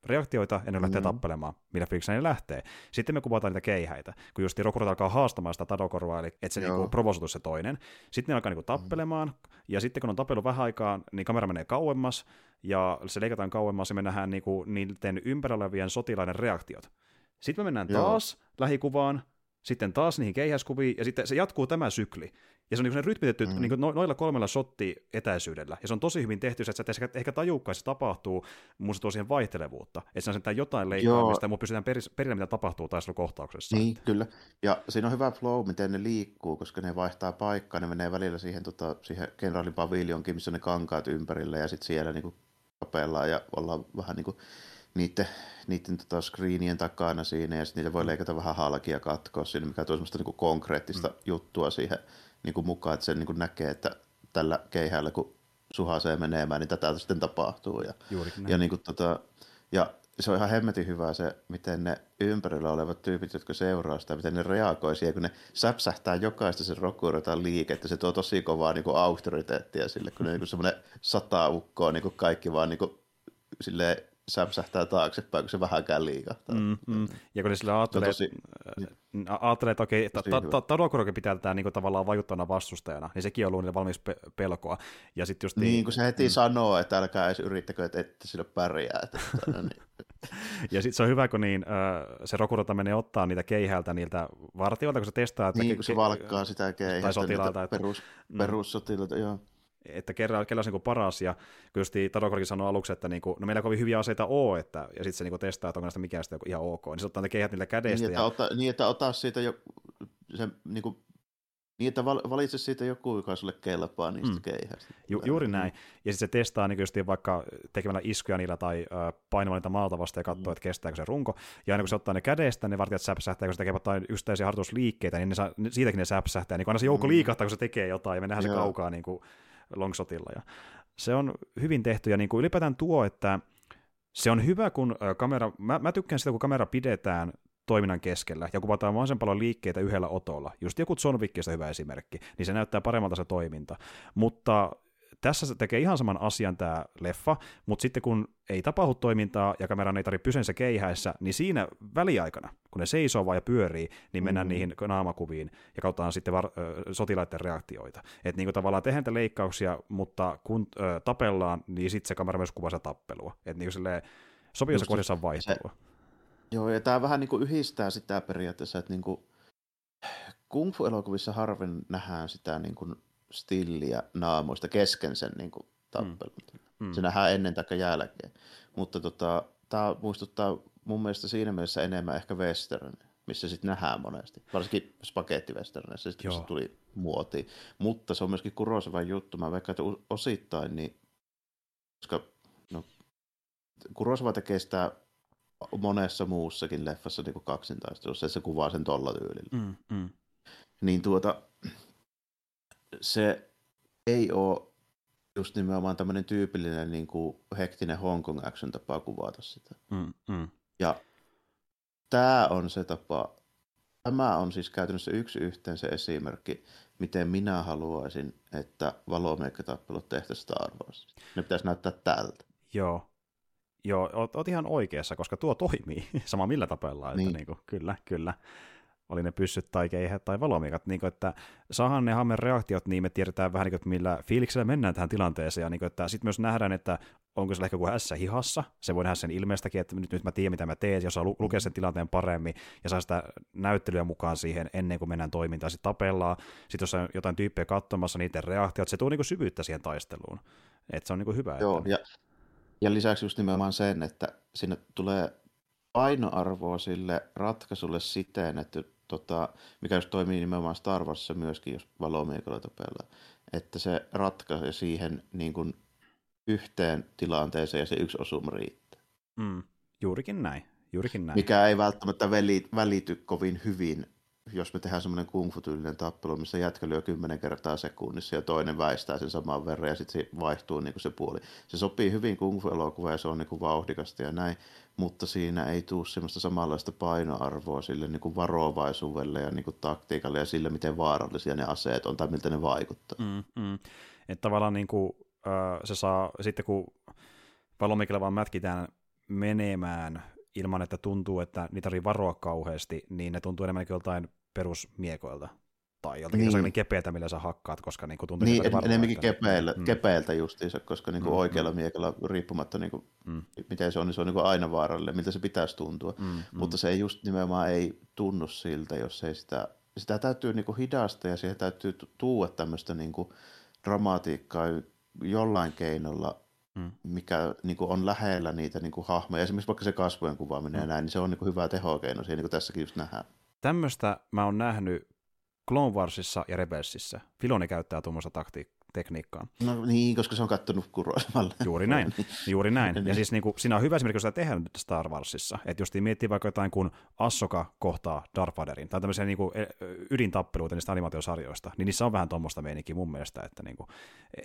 Reaktioita ennen lähtee Mhm. tappelemaan, millä fiiliksellä ne lähtee. Sitten me kuvataan niitä keihäitä, kun just Rokurot alkaa haastamaan sitä Tadokoroa, eli että se Joo. niinku provosoitu se toinen. Sitten ne alkaa niinku tappelemaan, ja sitten kun on tappelu vähän aikaa, niin kamera menee kauemmas, ja se leikataan kauemmas, ja me nähdään niinku niiden ympärillä olevien sotilaiden reaktiot. Sitten me mennään Joo. taas lähikuvaan, sitten taas niihin keihäskuviin, ja sitten se jatkuu tämä sykli. Ja se on niin rytmitetty Mm. niin no, noilla kolmella sotti etäisyydellä. Ja se on tosi hyvin tehty, että sä et ehkä, ehkä tajuukaan, että se tapahtuu, mutta se tuo siihen vaihtelevuutta. Että se on sentään jotain leikkaamista, mutta pysytään perillä, mitä tapahtuu taistelukohtauksessa. Niin, kyllä. Ja siinä on hyvä flow, miten ne liikkuu, koska ne vaihtaa paikkaa, ne menee välillä siihen, tota, siihen kenraalin paviljonkin, missä on ne kankaat ympärillä, ja sitten siellä niinku tapellaan ja ollaan vähän niinku niiden, niiden tota screenien takana siinä, ja sitten niitä voi leikata vähän halki ja katkoa siinä, mikä tuo semmoista niin konkreettista mm. juttua siihen niin kuin mukaan, että se niin kuin näkee, että tällä keihällä, kun suhasee menemään, niin tätä sitten tapahtuu. Ja, ja, niin kuin, tota, ja se on ihan hemmetin hyvä se, miten ne ympärillä olevat tyypit, jotka seuraa sitä, miten ne reagoi siihen, kun ne säpsähtää jokaista sen rokurotaan liikettä. Se tuo tosi kovaa niin kuin auktoriteettia sille, kun ne niin semmoinen sata ukkoa niin kuin kaikki vaan niin kuin, silleen säpsähtää taaksepäin, kun se vähänkään liikahtaa. Mm, mm. Ja kun ne sillä ajattelee, tosi, ajattelee että okei, Tadokorokin pitää tätä niin tavallaan vaikuttavana vastustajana, niin sekin on ollut valmis pe- pelkoa. Ja sit just niin, kun se heti mm. sanoo, että älkää edes yrittäkö, että ette sillä pärjää. Että, no niin. ja sitten se on hyvä, kun niin, se Rokurota menee ottaa niitä keihältä niiltä vartijoilta, kun se testaa. Että niin, ke- kun se valkkaa sitä keihältä. Tai sotilaalta. Että... Perus, mm. perussotilaalta, joo että kerran, kerran niin paras, ja kyllä Tadokorikin sanoi aluksi, että niin kuin, no meillä kovin hyviä aseita ole, että, ja sitten se niin kuin testaa, että onko näistä mikään sitten ihan ok, niin se ottaa ne keihät niillä kädestä. Niin, että, ja... ota, niin, että ota siitä jo, se, niin kuin, niin, että valitse siitä joku, joka sulle kelpaa niistä mm. keihäistä. Ju, juuri näin. Ja sitten se testaa niin just vaikka tekemällä iskuja niillä tai painamalla niitä maalta vasta ja katsoo, mm. että kestääkö se runko. Ja aina kun se ottaa ne kädestä, ne vartijat säpsähtää, kun se tekee jotain yksittäisiä harjoitusliikkeitä, niin ne saa, siitäkin ne säpsähtää. Niin kun aina se joukko mm. liikahtaa, kun se tekee jotain, ja me nähdään se kaukaa niin kuin, longshotilla. Ja se on hyvin tehty, ja niin kuin ylipäätään tuo, että se on hyvä, kun kamera, mä, mä tykkään sitä, kun kamera pidetään toiminnan keskellä ja kuvataan mahdollisimman paljon liikkeitä yhdellä otolla. Just joku John Wickistä hyvä esimerkki, niin se näyttää paremmalta se toiminta. Mutta tässä se tekee ihan saman asian tämä leffa, mutta sitten kun ei tapahdu toimintaa ja kameran ei tarvitse pysyä keihäissä, niin siinä väliaikana, kun ne seisoo vaan ja pyörii, niin mennään mm. niihin naamakuviin ja katsotaan sitten var- sotilaiden reaktioita. Että niin tavallaan tehdään niitä leikkauksia, mutta kun ö, tapellaan, niin sitten se kamera myös kuvaa sitä tappelua. Että niin sopivassa kohdassa on vaihtelua. Se, joo, ja tämä vähän niin kuin yhdistää sitä periaatteessa, että niin kuin kung fu-elokuvissa harvin nähdään sitä niin kuin stilliä naamoista kesken sen niin kuin, tappelun. Mm. Se nähdään ennen tai jälkeen. Mutta tota, tämä muistuttaa mun mielestä siinä mielessä enemmän ehkä western, missä sitten nähdään monesti. Varsinkin spagettiwesternissä, sitten se tuli muoti. Mutta se on myöskin kuroseva juttu. Mä veikkaan, että osittain, niin, koska no, Kurosava tekee sitä monessa muussakin leffassa niin kaksintaistelussa, että se kuvaa sen tolla tyylillä. Mm, mm. Niin tuota, se ei ole just nimenomaan tämmöinen tyypillinen niin kuin hektinen Hong Kong action tapa kuvata sitä. Mm, mm. Ja tämä on se tapa, tämä on siis käytännössä yksi yhteen se esimerkki, miten minä haluaisin, että valomeikkatappelut tehtäisiin Star Wars. Ne pitäisi näyttää tältä. Joo. Joo, oot, oot ihan oikeassa, koska tuo toimii sama millä tapellaan. Niin. Että niin kuin, kyllä, kyllä oli ne pyssyt tai keihät tai valomikat, niin kuin, että saahan ne hammen reaktiot, niin me tiedetään vähän, niin kuin, että millä fiiliksellä mennään tähän tilanteeseen, ja niin kuin, että sitten myös nähdään, että onko se ehkä joku ässä hihassa, se voi nähdä sen ilmeestäkin, että nyt, nyt mä tiedän, mitä mä teen, jos saa lu- lukea sen tilanteen paremmin, ja saa sitä näyttelyä mukaan siihen ennen kuin mennään toimintaan, sitten tapellaan, sitten jos on jotain tyyppejä katsomassa niiden reaktiot, se tuo niin kuin syvyyttä siihen taisteluun, että se on niin kuin hyvä. Joo, että... ja, ja lisäksi just nimenomaan sen, että sinne tulee painoarvoa sille ratkaisulle siten, että tota, mikä just toimii nimenomaan Star Warsissa myöskin, jos valomiekaloita pelaa, että se ratkaisee siihen niin kuin yhteen tilanteeseen ja se yksi osuma riittää. Mm, juurikin näin. Juurikin näin. Mikä ei välttämättä välity kovin hyvin jos me tehdään semmoinen kung fu-tyylinen tappelu, missä jätkä lyö kymmenen kertaa sekunnissa ja toinen väistää sen saman verran ja sitten se vaihtuu niin kuin se puoli. Se sopii hyvin kung fu-elokuvaan ja se on niin kuin vauhdikasta ja näin, mutta siinä ei tule semmoista samanlaista painoarvoa sille niin kuin varovaisuudelle ja niin kuin taktiikalle ja sille, miten vaarallisia ne aseet on tai miltä ne vaikuttaa. Mm, mm. Että tavallaan niin kuin, äh, se saa, sitten kun valomikilla vaan mätkitään menemään ilman, että tuntuu, että niitä tarvitsee varoa kauheasti, niin ne tuntuu enemmänkin joltain perusmiekoilta tai joltakin niin. kepeältä, millä sä hakkaat, koska niin tuntuu... Niin, en, enemmänkin kepeillä, mm. kepeiltä justiinsa, koska niin kuin mm, oikealla mm. miekalla riippumatta, niin kuin, mm. miten se on, niin se on niin kuin aina vaarallinen, miltä se pitäisi tuntua. Mm, mm. Mutta se ei just nimenomaan ei tunnu siltä, jos ei sitä... Sitä täytyy niin kuin hidasta ja siihen täytyy tuua tämmöistä niin kuin dramatiikkaa jollain keinolla mm. mikä niin kuin on lähellä niitä niin kuin hahmoja. Esimerkiksi vaikka se kasvojen kuvaaminen mm. ja näin, niin se on niin kuin hyvä tehokeino siihen, niin kuin tässäkin just nähdään. Tämmöistä mä oon nähnyt Clone Warsissa ja Rebelsissa. Filoni käyttää tuommoista takti- tekniikkaan. No niin, koska se on kattonut Kurosavalle. Juuri näin, juuri näin. Ja siis niin kuin, siinä on hyvä esimerkki, kun sitä tehdään nyt Star Warsissa. Että jos miettii vaikka jotain kuin Assoka kohtaa Darth Vaderin, tai tämmöisiä niin kuin ydintappeluita niistä animaatiosarjoista, niin niissä on vähän tuommoista meininkiä mun mielestä, että niin kuin,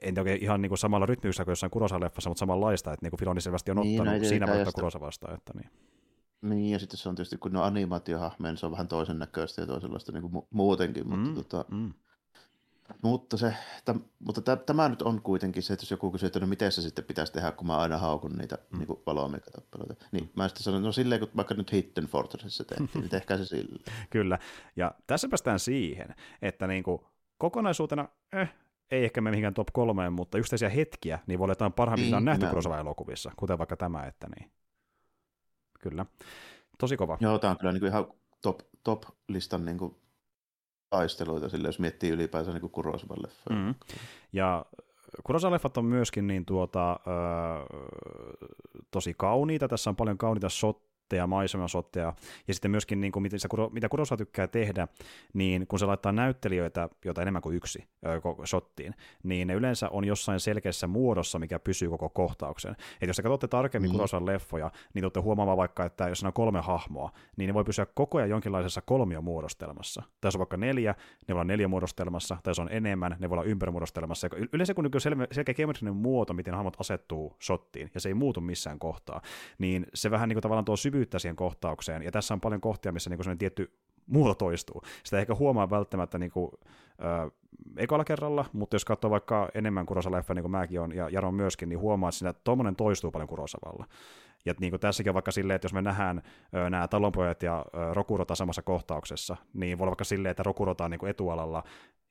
en oikein ihan niin kuin samalla rytmiyksellä kuin jossain Kurosa-leffassa, mutta samanlaista, että niin kuin Filoni selvästi on niin, ottanut no, siinä vaikka Kurosavasta. Että niin. Niin, ja sitten se on tietysti, kun ne on niin se on vähän toisen näköistä ja toisenlaista niin kuin mu- muutenkin, mutta mm, tota, mm. Mutta, se, täm, mutta täm, tämä nyt on kuitenkin se, että jos joku kysyy, että no miten se sitten pitäisi tehdä, kun mä aina haukun niitä mm. niin valoamiikatappeluita. Niin mä sitten sanon, no silleen, kun vaikka nyt Hidden Fortressissa tehtiin, niin tehkää se silleen. Kyllä, ja tässä päästään siihen, että niin kuin kokonaisuutena, eh, ei ehkä mene mihinkään top kolmeen, mutta yksittäisiä hetkiä, niin voi olla jotain parhaimmillaan niin, nähty Kurosawa-elokuvissa, kuten vaikka tämä, että niin. Kyllä. Tosi kova. Joo, tämä on kyllä niin kuin ihan top, top-listan niin kuin taisteluita, sille, jos miettii ylipäänsä niin Kurosavan leffoja. Mm. Ja Kurosavan leffat on myöskin niin tuota, ö, tosi kauniita, tässä on paljon kauniita shot, shotteja, maisemasotteja, ja sitten myöskin niin kuin, mitä, mitä Kurosa tykkää tehdä, niin kun se laittaa näyttelijöitä, joita enemmän kuin yksi shottiin, niin ne yleensä on jossain selkeässä muodossa, mikä pysyy koko kohtauksen. Et jos te katsotte tarkemmin mm. Kurosan leffoja, niin tuotte huomaamaan vaikka, että jos on kolme hahmoa, niin ne voi pysyä koko ajan jonkinlaisessa kolmiomuodostelmassa. Tai on vaikka neljä, ne voi olla neljä muodostelmassa, tai jos on enemmän, ne voi olla ympärimuodostelmassa. Yleensä kun on selkeä geometrinen muoto, miten hahmot asettuu shottiin, ja se ei muutu missään kohtaa, niin se vähän niin kuin tavallaan tuo syvy syvyyttä siihen kohtaukseen, ja tässä on paljon kohtia, missä niin tietty muuta toistuu. Sitä ei ehkä huomaa välttämättä niin kuin, äh, ekalla kerralla, mutta jos katsoo vaikka enemmän Kurosa-leffa, niin kuin mäkin on, ja Jaro myöskin, niin huomaa, että siinä tuommoinen toistuu paljon Kurosavalla. Ja niin kuin tässäkin on vaikka silleen, että jos me nähdään ö, nämä talonpojat ja ö, Rokurota samassa kohtauksessa, niin voi olla vaikka silleen, että Rokurota on niin kuin etualalla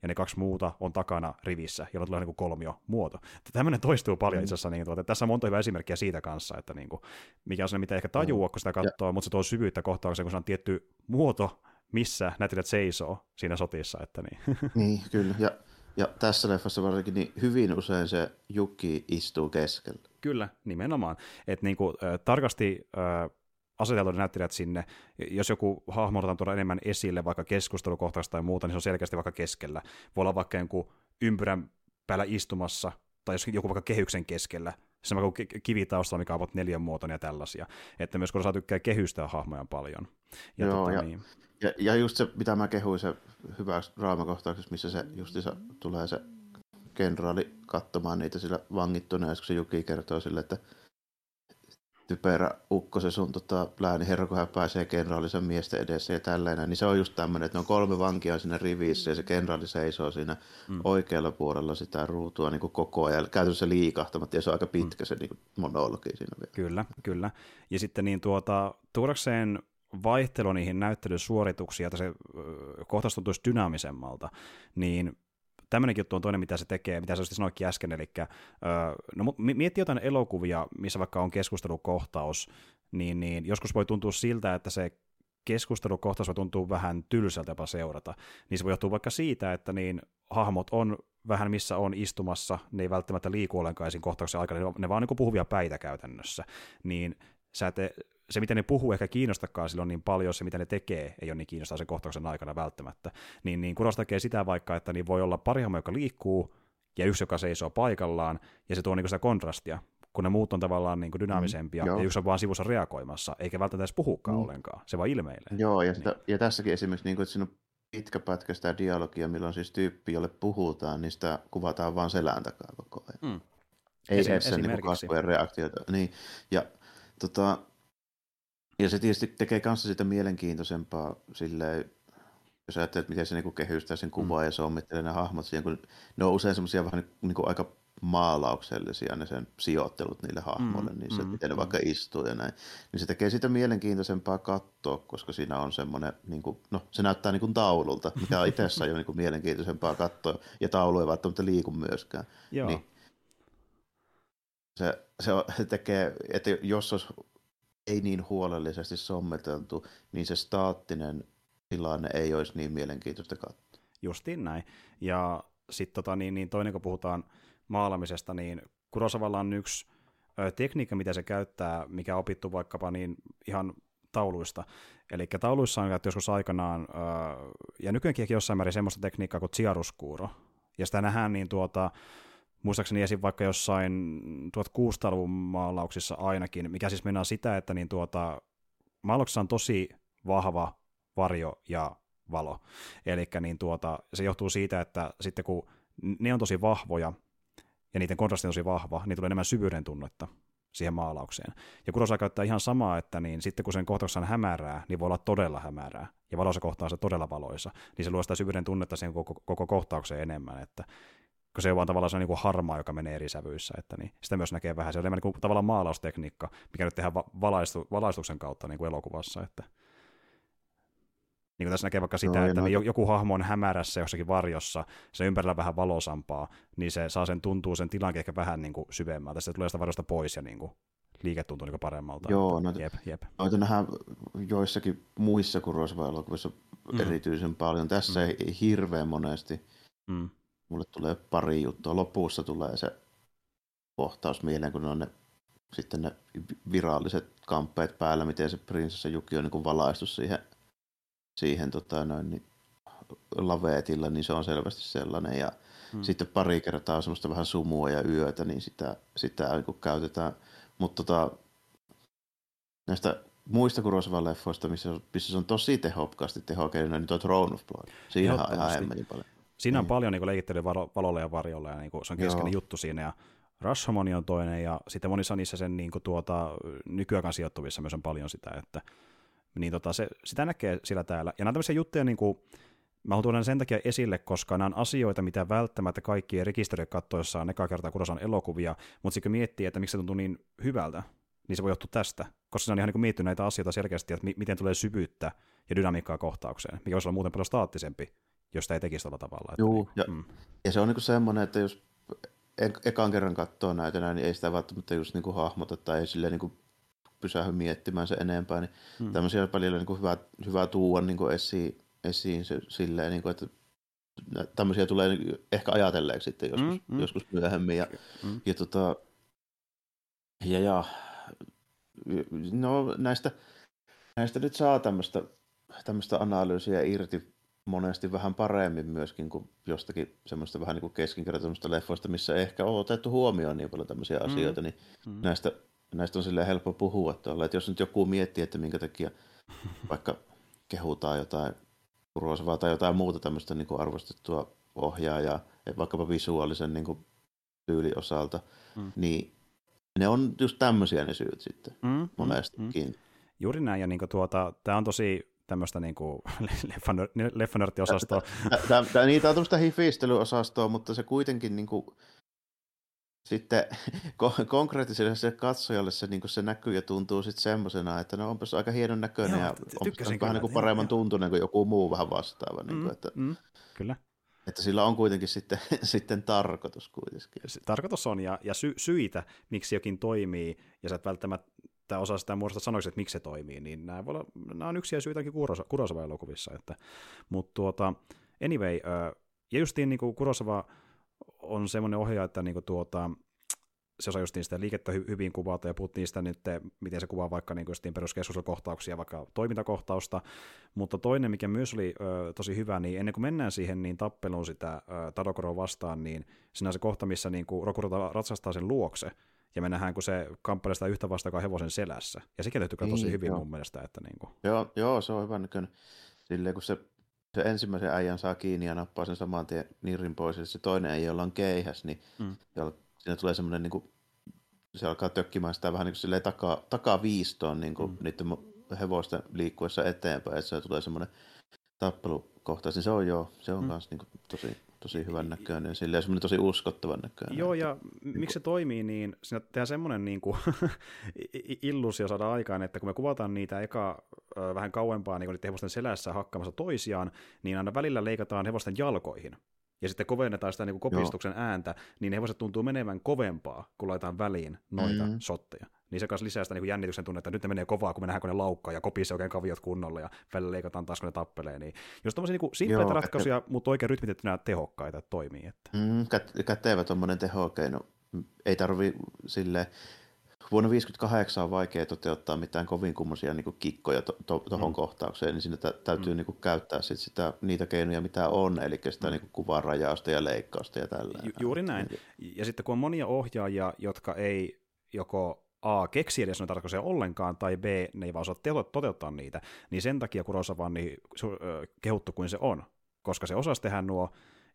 ja ne kaksi muuta on takana rivissä, jolloin tulee niin kolmio muoto. Tämmöinen toistuu paljon mm. itse asiassa. Niin, tuota, tässä on monta hyvää esimerkkiä siitä kanssa, että niin kuin, mikä on se, mitä ehkä tajua, kun sitä katsoo, ja. mutta se tuo syvyyttä kohtaukseen, kun se on tietty muoto, missä näytelijät seisoo siinä sotissa. Että niin. niin, kyllä. Ja, ja tässä leffassa varsinkin niin hyvin usein se Jukki istuu keskellä. Kyllä, nimenomaan. Että niin kuin, äh, tarkasti äh, aseteltu näyttelijät sinne. Jos joku hahmo tuoda enemmän esille, vaikka keskustelukohtaista tai muuta, niin se on selkeästi vaikka keskellä. Voi olla vaikka joku ympyrän päällä istumassa, tai jos joku vaikka kehyksen keskellä, se on kivi taustalla, mikä on neljän muotoinen ja tällaisia. Että myös kun saa tykkää kehystää hahmoja paljon. Ja, Joo, tota, ja, niin. ja, ja, just se, mitä mä kehuin, se hyvä draamakohtauksessa, missä se justissa tulee se kenraali katsomaan niitä sillä vangittuna, ja se Juki kertoo sille, että typerä ukko se sun tota, lääniherra, kun hän pääsee kenraalisen miesten edessä ja tällainen, niin se on just tämmöinen, että ne on kolme vankia siinä rivissä ja se kenraali seisoo siinä mm. oikealla puolella sitä ruutua niin kuin koko ajan, käytännössä liikahtamatta ja se on aika pitkä mm. se niin kuin monologi siinä vielä. Kyllä, kyllä. Ja sitten niin tuota, tuodakseen vaihtelu niihin näyttelysuorituksiin, että se kohtaus tuntuisi dynaamisemmalta, niin tämmöinenkin juttu on toinen, mitä se tekee, mitä sä sanoitkin äsken, eli no, mietti jotain elokuvia, missä vaikka on keskustelukohtaus, niin, niin joskus voi tuntua siltä, että se keskustelukohtaus voi tuntua vähän tylsältä jopa seurata, niin se voi johtua vaikka siitä, että niin hahmot on vähän missä on istumassa, ne ei välttämättä liiku ollenkaan siinä kohtauksen aikana, ne vaan niin puhuvia päitä käytännössä, niin sä et se, miten ne puhuu, ehkä kiinnostakaan silloin niin paljon, se, mitä ne tekee, ei ole niin kiinnostaa sen kohtauksen aikana välttämättä. Niin, niin Kuros tekee sitä vaikka, että niin voi olla pari hahmoa, joka liikkuu, ja yksi, joka seisoo paikallaan, ja se tuo niin sitä kontrastia, kun ne muut on tavallaan niin kuin dynaamisempia, mm, ja yksi on vaan sivussa reagoimassa, eikä välttämättä edes puhukaan mm. ollenkaan, se vaan ilmeilee. Joo, ja, sitä, niin. ja tässäkin esimerkiksi, niin kuin, että siinä on pitkä pätkä sitä dialogia, milloin siis tyyppi, jolle puhutaan, niin sitä kuvataan vaan selän takaa koko ajan. Mm. Ei Esim- sen niin kasvojen reaktiota. Niin, ja tota, ja se tietysti tekee kanssa sitä mielenkiintoisempaa silleen, jos ajattelet, miten se niinku kehystää sen kuvaa mm. ja sommittelee ne hahmot siihen, kun ne on usein semmoisia vähän niinku aika maalauksellisia ne sen sijoittelut niille hahmoille, mm, niin se, mm, miten ne mm. vaikka istuu ja näin. Niin se tekee sitä mielenkiintoisempaa katsoa, koska siinä on semmoinen, niin kuin, no se näyttää niin kuin taululta, mikä on itsessään jo niin kuin mielenkiintoisempaa katsoa, ja taulu ei välttämättä liiku myöskään. Joo. Niin se, se, on, se tekee, että jos olisi ei niin huolellisesti sommeteltu, niin se staattinen tilanne ei olisi niin mielenkiintoista katsoa. Justiin näin. Ja sitten tota, niin, niin toinen, kun puhutaan maalaamisesta, niin Kurosavalla on yksi ö, tekniikka, mitä se käyttää, mikä on opittu vaikkapa niin ihan tauluista. Eli tauluissa on käytetty joskus aikanaan, ö, ja nykyäänkin jossain määrin semmoista tekniikkaa kuin chiaroscuro. Ja sitä nähdään niin tuota, muistaakseni esim. vaikka jossain 1600-luvun maalauksissa ainakin, mikä siis mennään sitä, että niin tuota, maalauksessa on tosi vahva varjo ja valo. Eli niin tuota, se johtuu siitä, että sitten kun ne on tosi vahvoja, ja niiden kontrasti on tosi vahva, niin tulee enemmän syvyyden tunnetta siihen maalaukseen. Ja Kurosa käyttää ihan samaa, että niin sitten kun sen kohtauksessa on hämärää, niin voi olla todella hämärää, ja valossa kohtaa se todella valoisa, niin se luo sitä syvyyden tunnetta siihen koko, koko kohtaukseen enemmän, että kun se on vaan tavallaan se on niin kuin harmaa, joka menee eri sävyissä, että niin sitä myös näkee vähän. Se on enemmän niin kuin tavallaan maalaustekniikka, mikä nyt tehdään valaistu, valaistuksen kautta niin kuin elokuvassa, että niin kuin tässä näkee vaikka sitä, no, että no. joku hahmo on hämärässä jossakin varjossa, se ympärillä vähän valosampaa, niin se saa sen tuntuu sen tilankin ehkä vähän niin kuin syvemmältä. Se tulee sitä varjosta pois ja niin kuin liike tuntuu niin paremmalta. Joo, noita, jep, jep. noita nähdään joissakin muissa Kurosawa-elokuvissa mm. erityisen paljon. Tässä mm. ei hirveän monesti. Mm. Mulle tulee pari juttua. Lopussa tulee se kohtaus mieleen, kun ne on ne, sitten ne viralliset kamppeet päällä, miten se prinsessa Juki on niin kuin valaistu siihen siihen tota, noin, niin, laveetilla, niin se on selvästi sellainen. Ja hmm. sitten pari kertaa semmoista vähän sumua ja yötä, niin sitä, sitä niin käytetään. Mutta tota, näistä muista Kurosawa-leffoista, missä, missä se on tosi tehokkaasti tehokeino, niin tuo Throne of Blood. Siinä on ihan paljon. Siinä on niin. paljon niin leikittelyä valolla ja varjolla, ja niin kuin, se on keskeinen Joo. juttu siinä. Ja Rashomon on toinen, ja sitten monissa niissä sen niin kuin, tuota, nykyään sijoittuvissa myös on paljon sitä, että niin tota, se, sitä näkee sillä täällä. Ja nämä tämmöisiä juttuja, niin kuin, mä haluan tuoda sen takia esille, koska nämä on asioita, mitä välttämättä kaikki ei rekisteröi katsoessaan eka kertaa, kun osaan elokuvia, mutta sitten kun miettii, että miksi se tuntuu niin hyvältä, niin se voi johtua tästä, koska se on ihan niin miettinyt näitä asioita selkeästi, että miten tulee syvyyttä ja dynamiikkaa kohtaukseen, mikä voisi olla muuten paljon staattisempi, jos sitä ei tekisi tällä tavalla. Joo, niin, ja, mm. ja se on niin semmoinen, että jos ekan kerran katsoo näitä, niin ei sitä välttämättä just niin kuin hahmota tai ei silleen niin kuin pysähy miettimään se enempää, niin hmm. tämmöisiä paljon niin kuin hyvä, hyvä tuua niin kuin esiin, esiin se, silleen, niin kuin, että tämmöisiä tulee niin ehkä ajatelleeksi sitten joskus, mm, mm. joskus myöhemmin. Ja, mm. ja, tota, ja, ja no näistä, näistä nyt saa tämmöistä, tämmöistä analyysiä irti monesti vähän paremmin myöskin kuin jostakin semmoista vähän niin kuin keskinkertaisemmista leffoista, missä ehkä on otettu huomioon niin paljon tämmöisiä mm. asioita, niin mm. näistä näistä on silleen helppo puhua tuolla, että jos nyt joku miettii, että minkä takia vaikka kehutaan jotain Kurosavaa tai jotain muuta tämmöistä niin kuin arvostettua ohjaajaa, vaikkapa visuaalisen niin kuin tyylin osalta, mm. niin ne on just tämmöisiä ne syyt sitten mm, mm monestikin. Mm. Juuri näin, ja niin tuota, tämä on tosi tämmöistä niin kuin leffanörttiosastoa. Niitä on tämmöistä hifistelyosastoa, mutta se kuitenkin niin kuin, sitten konkreettiselle se katsojalle se, niin se näkyy ja tuntuu sitten semmoisena, että no onpas aika hienon näköinen Joo, ja on vähän niin kuin paremman tuntunen kuin joku muu vähän vastaava. Niin kuin, mm, että, mm, kyllä. Että sillä on kuitenkin sitten, sitten tarkoitus kuitenkin. Tarkoitus on ja, ja sy, syitä, miksi jokin toimii, ja sä et välttämättä osaa sitä muodosta sanoiksi, että miksi se toimii, niin nämä, voi olla, nämä on yksiä syytäkin Kurosava-elokuvissa. Että, mutta tuota, anyway, ja justiin niin kuin Kurosava on semmoinen ohjaaja, että niinku tuota, se osaa justiin sitä liikettä hy- hyvin kuvata, ja puhuttiin sitä nyt, miten se kuvaa vaikka niin peruskeskustelukohtauksia, vaikka toimintakohtausta, mutta toinen, mikä myös oli ö, tosi hyvä, niin ennen kuin mennään siihen niin tappeluun sitä Tadokoroa vastaan, niin siinä on se kohta, missä niin kuin Rokuro ratsastaa sen luokse, ja me nähdään, kun se kamppailee sitä yhtä vastaan hevosen selässä. Ja sekin tehty tosi niin, hyvin joo. mun mielestä. Että niin kuin... joo, joo, se on hyvä näköinen. Silleen, kun se se ensimmäisen äijän saa kiinni ja nappaa sen saman tien nirrin pois, ja se toinen äijä, jolla on keihäs, niin mm. siinä tulee semmoinen, niin kuin, se alkaa tökkimään sitä vähän niin kuin silleen takaa, takaa viistoon niin kuin mm. niiden hevosten liikkuessa eteenpäin, että se tulee semmoinen tappelukohtaus, niin se on joo, se on mm. niin kuin, tosi, tosi hyvän näköinen, silleen semmoinen tosi uskottavan näköinen. Joo, ja niin miksi se toimii, niin siinä tehdään semmoinen niin kuin, illusio saada aikaan, että kun me kuvataan niitä eka vähän kauempaa niin niiden hevosten selässä hakkaamassa toisiaan, niin aina välillä leikataan hevosten jalkoihin ja sitten kovennetaan sitä niin kuin kopistuksen Joo. ääntä, niin hevoset tuntuu menevän kovempaa, kun laitetaan väliin noita mm. sotteja. Niin se kanssa lisää sitä niin kuin jännityksen tunnetta, että nyt ne menee kovaa, kun me nähdään, kun ne laukkaa ja kopii oikein kaviot kunnolla ja välillä leikataan taas, kun ne tappelee. Niin just tämmöisiä niin simpleitä ratkaisuja, että... mutta oikein rytmitettynä tehokkaita, että toimii. Että. Mm, kätevä tuommoinen tehokeino. Ei tarvi sille vuonna 1958 on vaikea toteuttaa mitään kovin kummoisia niin kikkoja tuohon to, to, mm. kohtaukseen, niin siinä tä, täytyy mm. niin kuin käyttää sit sitä, niitä keinoja, mitä on, eli sitä mm. niin kuin kuvarajausta ja leikkausta ja tällä. Ju, juuri näin. Ja sitten kun on monia ohjaajia, jotka ei joko A, keksi edes noita ratkaisuja ollenkaan, tai B, ne ei vaan osaa toteuttaa niitä, niin sen takia Kurosawa on niin kehuttu kuin se on, koska se osasi tehdä nuo,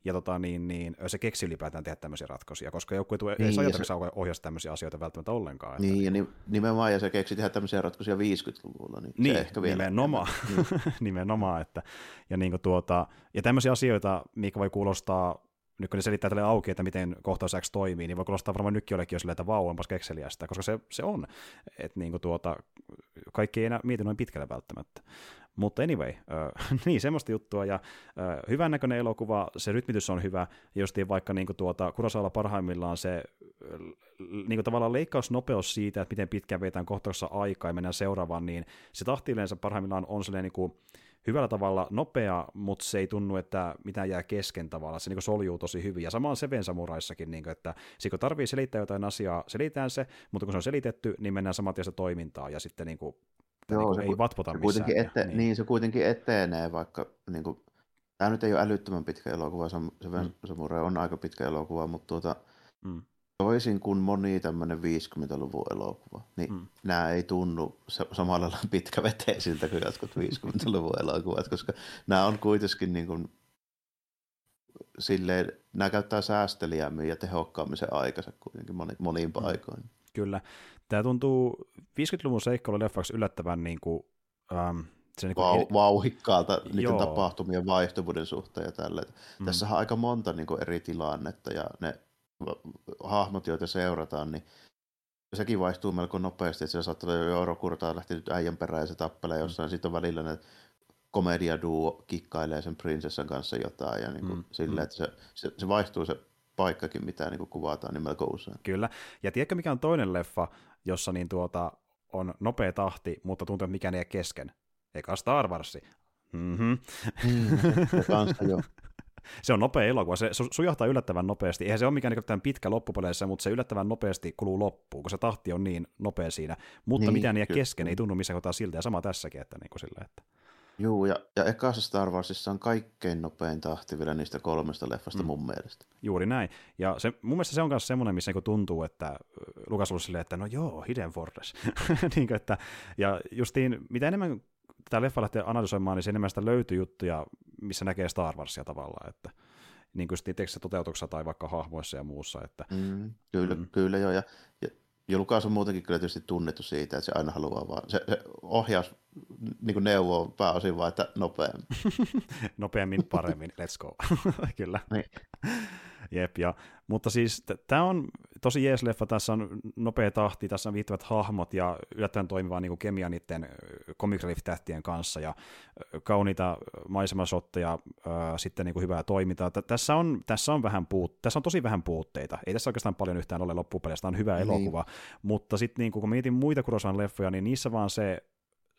ja tota, niin, niin, se keksi ylipäätään tehdä tämmöisiä ratkaisuja, koska joku ei niin, edes se... ohjasi tämmöisiä asioita välttämättä ollenkaan. Niin, että... ja nimenomaan, ja se keksi tehdä tämmöisiä ratkaisuja 50-luvulla, niin, niin se ehkä vielä nimenomaan, niin. nimenomaan että, ja, niin tuota, ja tämmöisiä asioita, mikä voi kuulostaa nyt kun ne selittää tälle auki, että miten kohtaus X toimii, niin voi kuulostaa varmaan nytkin jollekin jo silleen, että vau, onpas kekseliästä, koska se, se on. Että niin tuota, kaikki ei enää mieti noin pitkälle välttämättä. Mutta anyway, äh, niin semmoista juttua, ja äh, hyvän näköinen elokuva, se rytmitys on hyvä, justiin vaikka niin tuota, Kurosaalla parhaimmillaan se niin kuin tavallaan leikkausnopeus siitä, että miten pitkään vetään kohtauksessa aikaa ja mennään seuraavaan, niin se tahti yleensä parhaimmillaan on sellainen niin kuin, hyvällä tavalla nopea, mutta se ei tunnu, että mitään jää kesken tavalla. Se niin soljuu tosi hyvin. Ja sama on Seven Samuraissakin, niin kuin, että kun tarvii selittää jotain asiaa, selitään se, mutta kun se on selitetty, niin mennään saman tien toimintaa ja sitten niin kuin, Joo, niin kuin, ei vatvota se missään. Kuitenkin ette, niin. niin. se kuitenkin etenee, vaikka niin kuin, tämä nyt ei ole älyttömän pitkä elokuva, Seven mm. Samurai on aika pitkä elokuva, mutta tuota, mm toisin kuin moni tämmöinen 50-luvun elokuva, niin mm. nämä ei tunnu samalla lailla pitkäveteisiltä kuin jotkut 50-luvun elokuvat, koska nämä on kuitenkin niin kuin, silleen, nämä käyttää säästeliämmin ja tehokkaammin se aikansa kuitenkin moni, moniin paikoin. Mm. Kyllä. Tämä tuntuu 50-luvun leffaksi yllättävän niin kuin, ähm, se niin Vau, vauhikkaalta niiden Joo. tapahtumien vaihtuvuuden suhteen ja tälle. Mm. Tässä on aika monta niin kuin, eri tilannetta ja ne hahmot, joita seurataan, niin sekin vaihtuu melko nopeasti, että se saattaa olla jo Eurokurtaa lähtenyt äijän perään ja se tappelee mm. jossain, mm. sitten on välillä ne komediaduo kikkailee sen prinsessan kanssa jotain ja niin kuin mm. sille, mm. että se, se, se, vaihtuu se paikkakin, mitä niin kuin kuvataan, niin melko usein. Kyllä, ja tiedätkö mikä on toinen leffa, jossa niin tuota, on nopea tahti, mutta tuntuu, että mikään ei kesken? Eikä Star Wars. Mm-hmm. Mm, kanssa jo. se on nopea elokuva, se sujahtaa yllättävän nopeasti. Eihän se ole mikään niin pitkä loppupeleissä, mutta se yllättävän nopeasti kuluu loppuun, kun se tahti on niin nopea siinä. Mutta niin, mitään ei kesken, ei tunnu missään kohtaa siltä, ja sama tässäkin, että, niin kuin sillä, että... Juu, ja, ja ekassa Star Warsissa on kaikkein nopein tahti vielä niistä kolmesta leffasta mm. mun mielestä. Juuri näin. Ja se, mun mielestä se on myös semmoinen, missä niin tuntuu, että Lukas on silleen, että no joo, Hidden Fortress. niin kuin, että, ja justiin, mitä enemmän tätä leffa lähtee analysoimaan, niin se enemmän sitä löytyy juttuja, missä näkee Star Warsia tavallaan, että niin kuin tekstissä toteutuksessa tai vaikka hahmoissa ja muussa. Että, mm, kyllä, mm. kyllä joo, ja, ja, ja Lukas on muutenkin kyllä tietysti tunnettu siitä, että se aina haluaa vaan, se, se ohjaus niin neuvoo pääosin vaan, että nopeammin. nopeammin, paremmin, let's go. kyllä. Niin. Jep, ja, mutta siis tämä on tosi jees leffa, tässä on nopea tahti, tässä on viihtyvät hahmot ja yllättävän toimiva niin kemia niiden comic tähtien kanssa ja kauniita maisemasotteja, sitten niin kuin hyvää toimintaa. Tässä on, tässä, on vähän puut, tässä on tosi vähän puutteita, ei tässä oikeastaan paljon yhtään ole loppupeleissä, on hyvä niin. elokuva, mutta sitten niin kun mietin muita Kurosan leffoja, niin niissä vaan se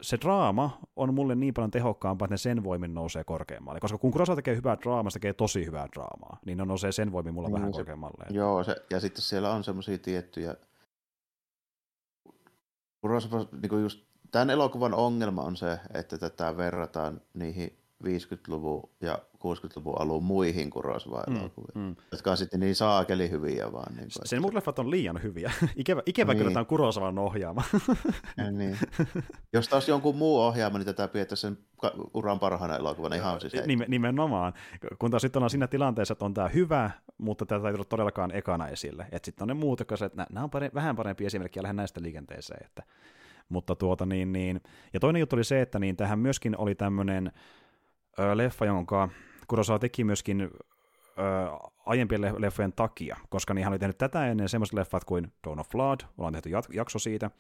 se draama on mulle niin paljon tehokkaampaa, että ne sen voimin nousee korkeammalle. Koska kun Kurosa tekee hyvää draamaa, se tekee tosi hyvää draamaa, niin ne nousee sen voimin mulla niin, vähän se, korkeammalle. Joo, se, ja sitten siellä on semmoisia tiettyjä... Kurosa, niin just, tämän elokuvan ongelma on se, että tätä verrataan niihin 50-luvun ja 60-luvun alun muihin Kurosawa-elokuviin, mm, mm. jotka on sitten niin saakeli hyviä vaan. Niin kuin, Sen muut leffat on liian hyviä. Ikävä, ikävä niin. kyllä tämä on Kurosawan ohjaama. ja niin. Jos taas jonkun muu ohjaama, niin tätä pidetään sen uran parhaana elokuvana ihan siis Nimen, Nimenomaan. Kun taas sitten on siinä tilanteessa, että on tämä hyvä, mutta tätä ei tule todellakaan ekana esille. Että sitten on ne muut, jotka että nämä on pare- vähän parempi esimerkki ja lähden näistä liikenteeseen. Että, mutta tuota niin, niin. Ja toinen juttu oli se, että niin tähän myöskin oli tämmöinen leffa, jonka Kurosawa teki myöskin ö, aiempien leffojen takia, koska niin hän oli tehnyt tätä ennen semmoiset leffat kuin Dawn of Blood, ollaan tehty jakso siitä,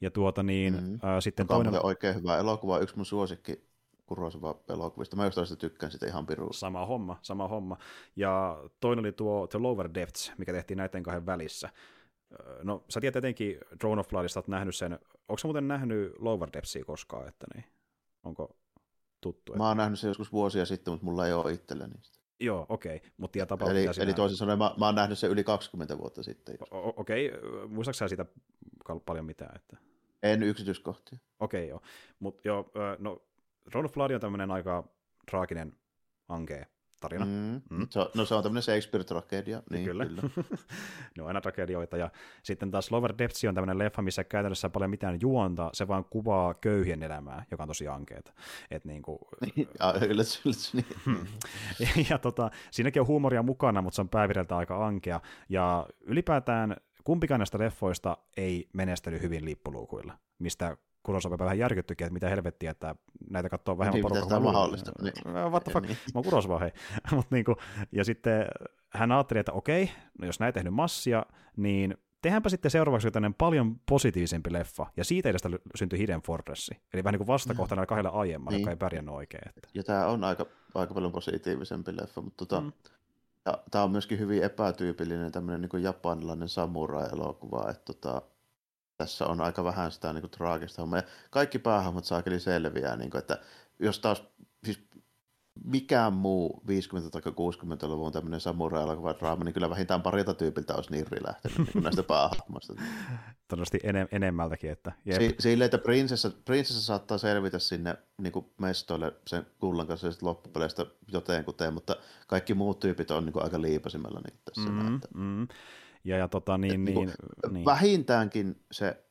ja tuota niin, mm-hmm. ö, sitten Joka toinen... on oikein hyvä elokuva, yksi mun suosikki Kurosawa elokuvista. Mä jostain tykkään sitä ihan piruun. Sama homma, sama homma. Ja toinen oli tuo The Lower Depths, mikä tehtiin näiden kahden välissä. No, sä tiedät etenkin Drone of Bloodista, oot nähnyt sen. Onko sä muuten nähnyt Lower Depthsia koskaan, että niin? Onko tuttu. Mä oon nähnyt sen joskus vuosia sitten, mutta mulla ei ole itsellä niistä. Joo, okei. Okay. Mutta eli, eli toisin sanoen mä, mä oon nähnyt sen yli 20 vuotta sitten. Okei, okay. muistaaksä sitä paljon mitään. Että... En yksityiskohtia. Okei, okay, joo. Mutta joo, no Throne of Blood on tämmöinen aika traaginen ankee tarina. Mm. Mm. Se on, no se on tämmöinen Shakespeare-tragedia. Niin, kyllä. kyllä. ne on aina tragedioita. Ja sitten taas Lower Depths on tämmöinen leffa, missä käytännössä paljon mitään juonta, se vaan kuvaa köyhien elämää, joka on tosi ankeeta. Et niin kuin... ja, yllätys, yllätys, niin. Ja, ja tota, siinäkin on huumoria mukana, mutta se on päävireltä aika ankea. Ja ylipäätään kumpikaan näistä leffoista ei menestynyt hyvin lippuluukuilla, mistä Kurosawa vähän järkyttyikin, että mitä helvettiä, että näitä katsoo vähemmän niin, porukkaa. On mahdollista. Niin. What the fuck, niin. mä oon Kurosawa, hei. Mut niinku, ja sitten hän ajatteli, että okei, no jos näin tehnyt massia, niin tehdäänpä sitten seuraavaksi jotain paljon positiivisempi leffa, ja siitä edestä syntyi Hidden Fortress, eli vähän niin kuin vastakohtana mm. kahdella aiemmalla, niin. joka ei pärjännyt oikein. Että. Ja tämä on aika, aika paljon positiivisempi leffa, mutta tota, mm. tämä on myöskin hyvin epätyypillinen tämmöinen niin japanilainen samurai-elokuva, että tota, tässä on aika vähän sitä niin kuin, traagista hommia. Kaikki päähahmot saakeli selviää, niin kuin, että jos taas siis mikään muu 50- tai 60-luvun tämmöinen samurai-elokuva draama, niin kyllä vähintään parilta tyypiltä olisi nirri lähtenyt niin näistä päähahmoista. Todennäköisesti enem- enemmältäkin. Että, jep. Si- sille, että prinsessa, prinsessa saattaa selvitä sinne niin kuin mestoille sen kullan kanssa sitten loppupeleistä jotenkuten, mutta kaikki muut tyypit on niin kuin aika liipasimella niin tässä. Mm, mm. Ja, ja tota, niin, niin, niin, niin, vähintäänkin se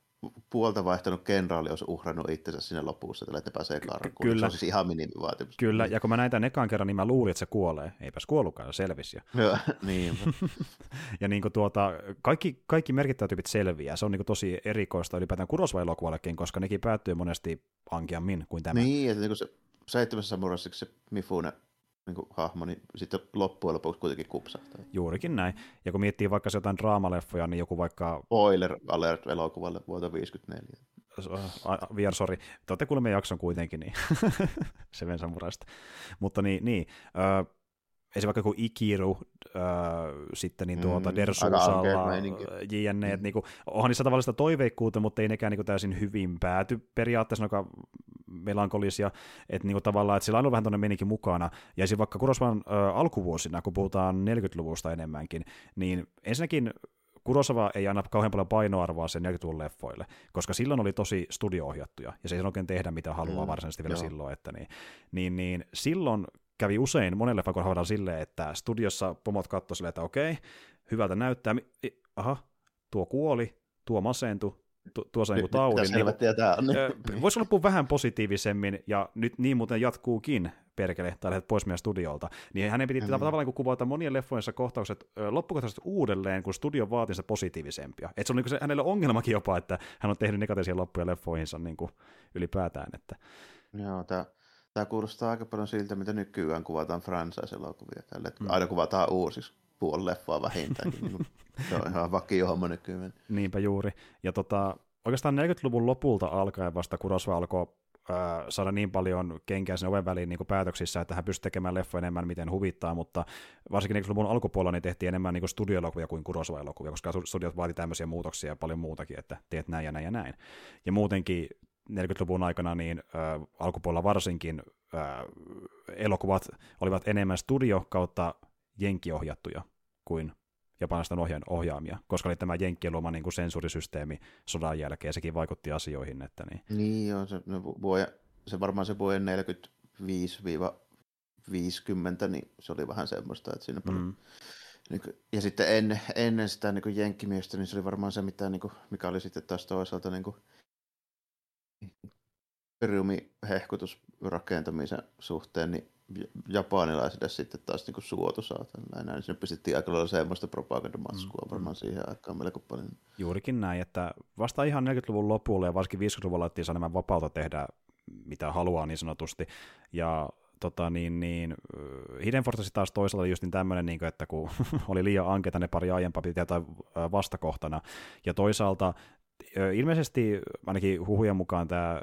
puolta vaihtanut kenraali olisi uhrannut itsensä sinne lopussa, että pääsee karkuun. Kyllä. Se on siis ihan minimivaatimus. Kyllä, ja kun mä näin tämän ekan kerran, niin mä luulin, että se kuolee. Eipäs kuollutkaan, se selvisi. Joo, niin. ja niin kuin tuota, kaikki, kaikki merkittävät tyypit selviää. Se on niin kuin tosi erikoista ylipäätään Kurosva-elokuvallekin, koska nekin päättyy monesti ankeammin kuin tämä. Niin, että niin kuin se seitsemässä samurassa se Mifune niin kuin hahmo, niin sitten loppujen lopuksi kuitenkin kupsahtaa. Juurikin näin. Ja kun miettii vaikka se jotain draamaleffoja, niin joku vaikka... Spoiler alert elokuvalle vuotta 54. Vier, sorry. Te olette kuulemme jakson kuitenkin, niin Seven Samuraista. Mutta niin, niin äh, esimerkiksi vaikka joku Ikiru, äh, sitten niin tuota mm, Dersusalla, JNE, että niinku, onhan niissä tavallista toiveikkuutta, mutta ei nekään niinku täysin hyvin pääty periaatteessa, joka melankolisia, että niinku tavallaan, että sillä on vähän tuonne menikin mukana, ja esimerkiksi vaikka Kurosvan äh, alkuvuosina, kun puhutaan 40-luvusta enemmänkin, niin ensinnäkin Kurosawa ei anna kauhean paljon painoarvoa sen 40-luvun leffoille, koska silloin oli tosi studio-ohjattuja, ja se ei oikein tehdä mitä haluaa mm, varsinaisesti vielä joo. silloin, että niin, niin, niin silloin kävi usein monelle kohdalla silleen, että studiossa pomot katsoivat silleen, että okei, hyvältä näyttää, aha, tuo kuoli, tuo masentui, tu- tuossa niin taudi. Niin, tämä on. Niin. Voisi loppua vähän positiivisemmin, ja nyt niin muuten jatkuukin, perkele, tai lähdet pois meidän studiolta, niin hänen piti mm. tavallaan niin kuvata monien leffojensa kohtaukset loppukohtaisesti uudelleen, kun studio vaati sitä positiivisempia. Et se on niin se, hänelle ongelmakin jopa, että hän on tehnyt negatiivisia loppuja leffoihinsa niin kuin ylipäätään. Että... Joo, tämä Tämä kuulostaa aika paljon siltä, mitä nykyään kuvataan franchise-elokuvia. Tälle, mm. aina kuvataan uusiksi puoli leffaa vähintäänkin. niin se on ihan vakio homma nykyään. Niinpä juuri. Ja tota, oikeastaan 40-luvun lopulta alkaen vasta Kurosawa alkoi äh, saada niin paljon kenkää sen oven väliin niin päätöksissä, että hän pystyi tekemään leffoja enemmän, miten huvittaa, mutta varsinkin 40-luvun alkupuolella niin tehtiin enemmän niin studioelokuvia kuin Kurosawa-elokuvia, koska studiot vaati tämmöisiä muutoksia ja paljon muutakin, että teet näin ja näin ja näin. Ja muutenkin 40-luvun aikana niin äh, alkupuolella varsinkin äh, elokuvat olivat enemmän studio kautta jenkkiohjattuja kuin japanilaisten ohjaan ohjaamia, koska oli tämä jenkkien luoma niin kuin sensuurisysteemi sodan jälkeen, ja sekin vaikutti asioihin. Että niin. niin joo, se, no, vuoja, se varmaan se vuoden 45-50, niin se oli vähän semmoista, että siinä mm. Niin kuin, ja sitten en, ennen sitä niin jenkkimiestä, niin se oli varmaan se, mitä, niin kuin, mikä oli sitten taas toisaalta niin kuin, hehkutus rakentamisen suhteen, niin japanilaisille sitten taas niin suotuisaa tällainen. Niin sinne pistettiin aika lailla semmoista propagandamatskua mm. varmaan siihen aikaan melko paljon. Juurikin näin, että vasta ihan 40-luvun lopulla ja varsinkin 50-luvulla alettiin enemmän vapautta tehdä mitä haluaa niin sanotusti. Ja tota, niin, niin, Hidden Fortress taas toisaalta just niin tämmöinen, niin kuin, että kun oli liian ankeita ne pari aiempaa, piti jotain vastakohtana, ja toisaalta ilmeisesti ainakin huhujen mukaan tämä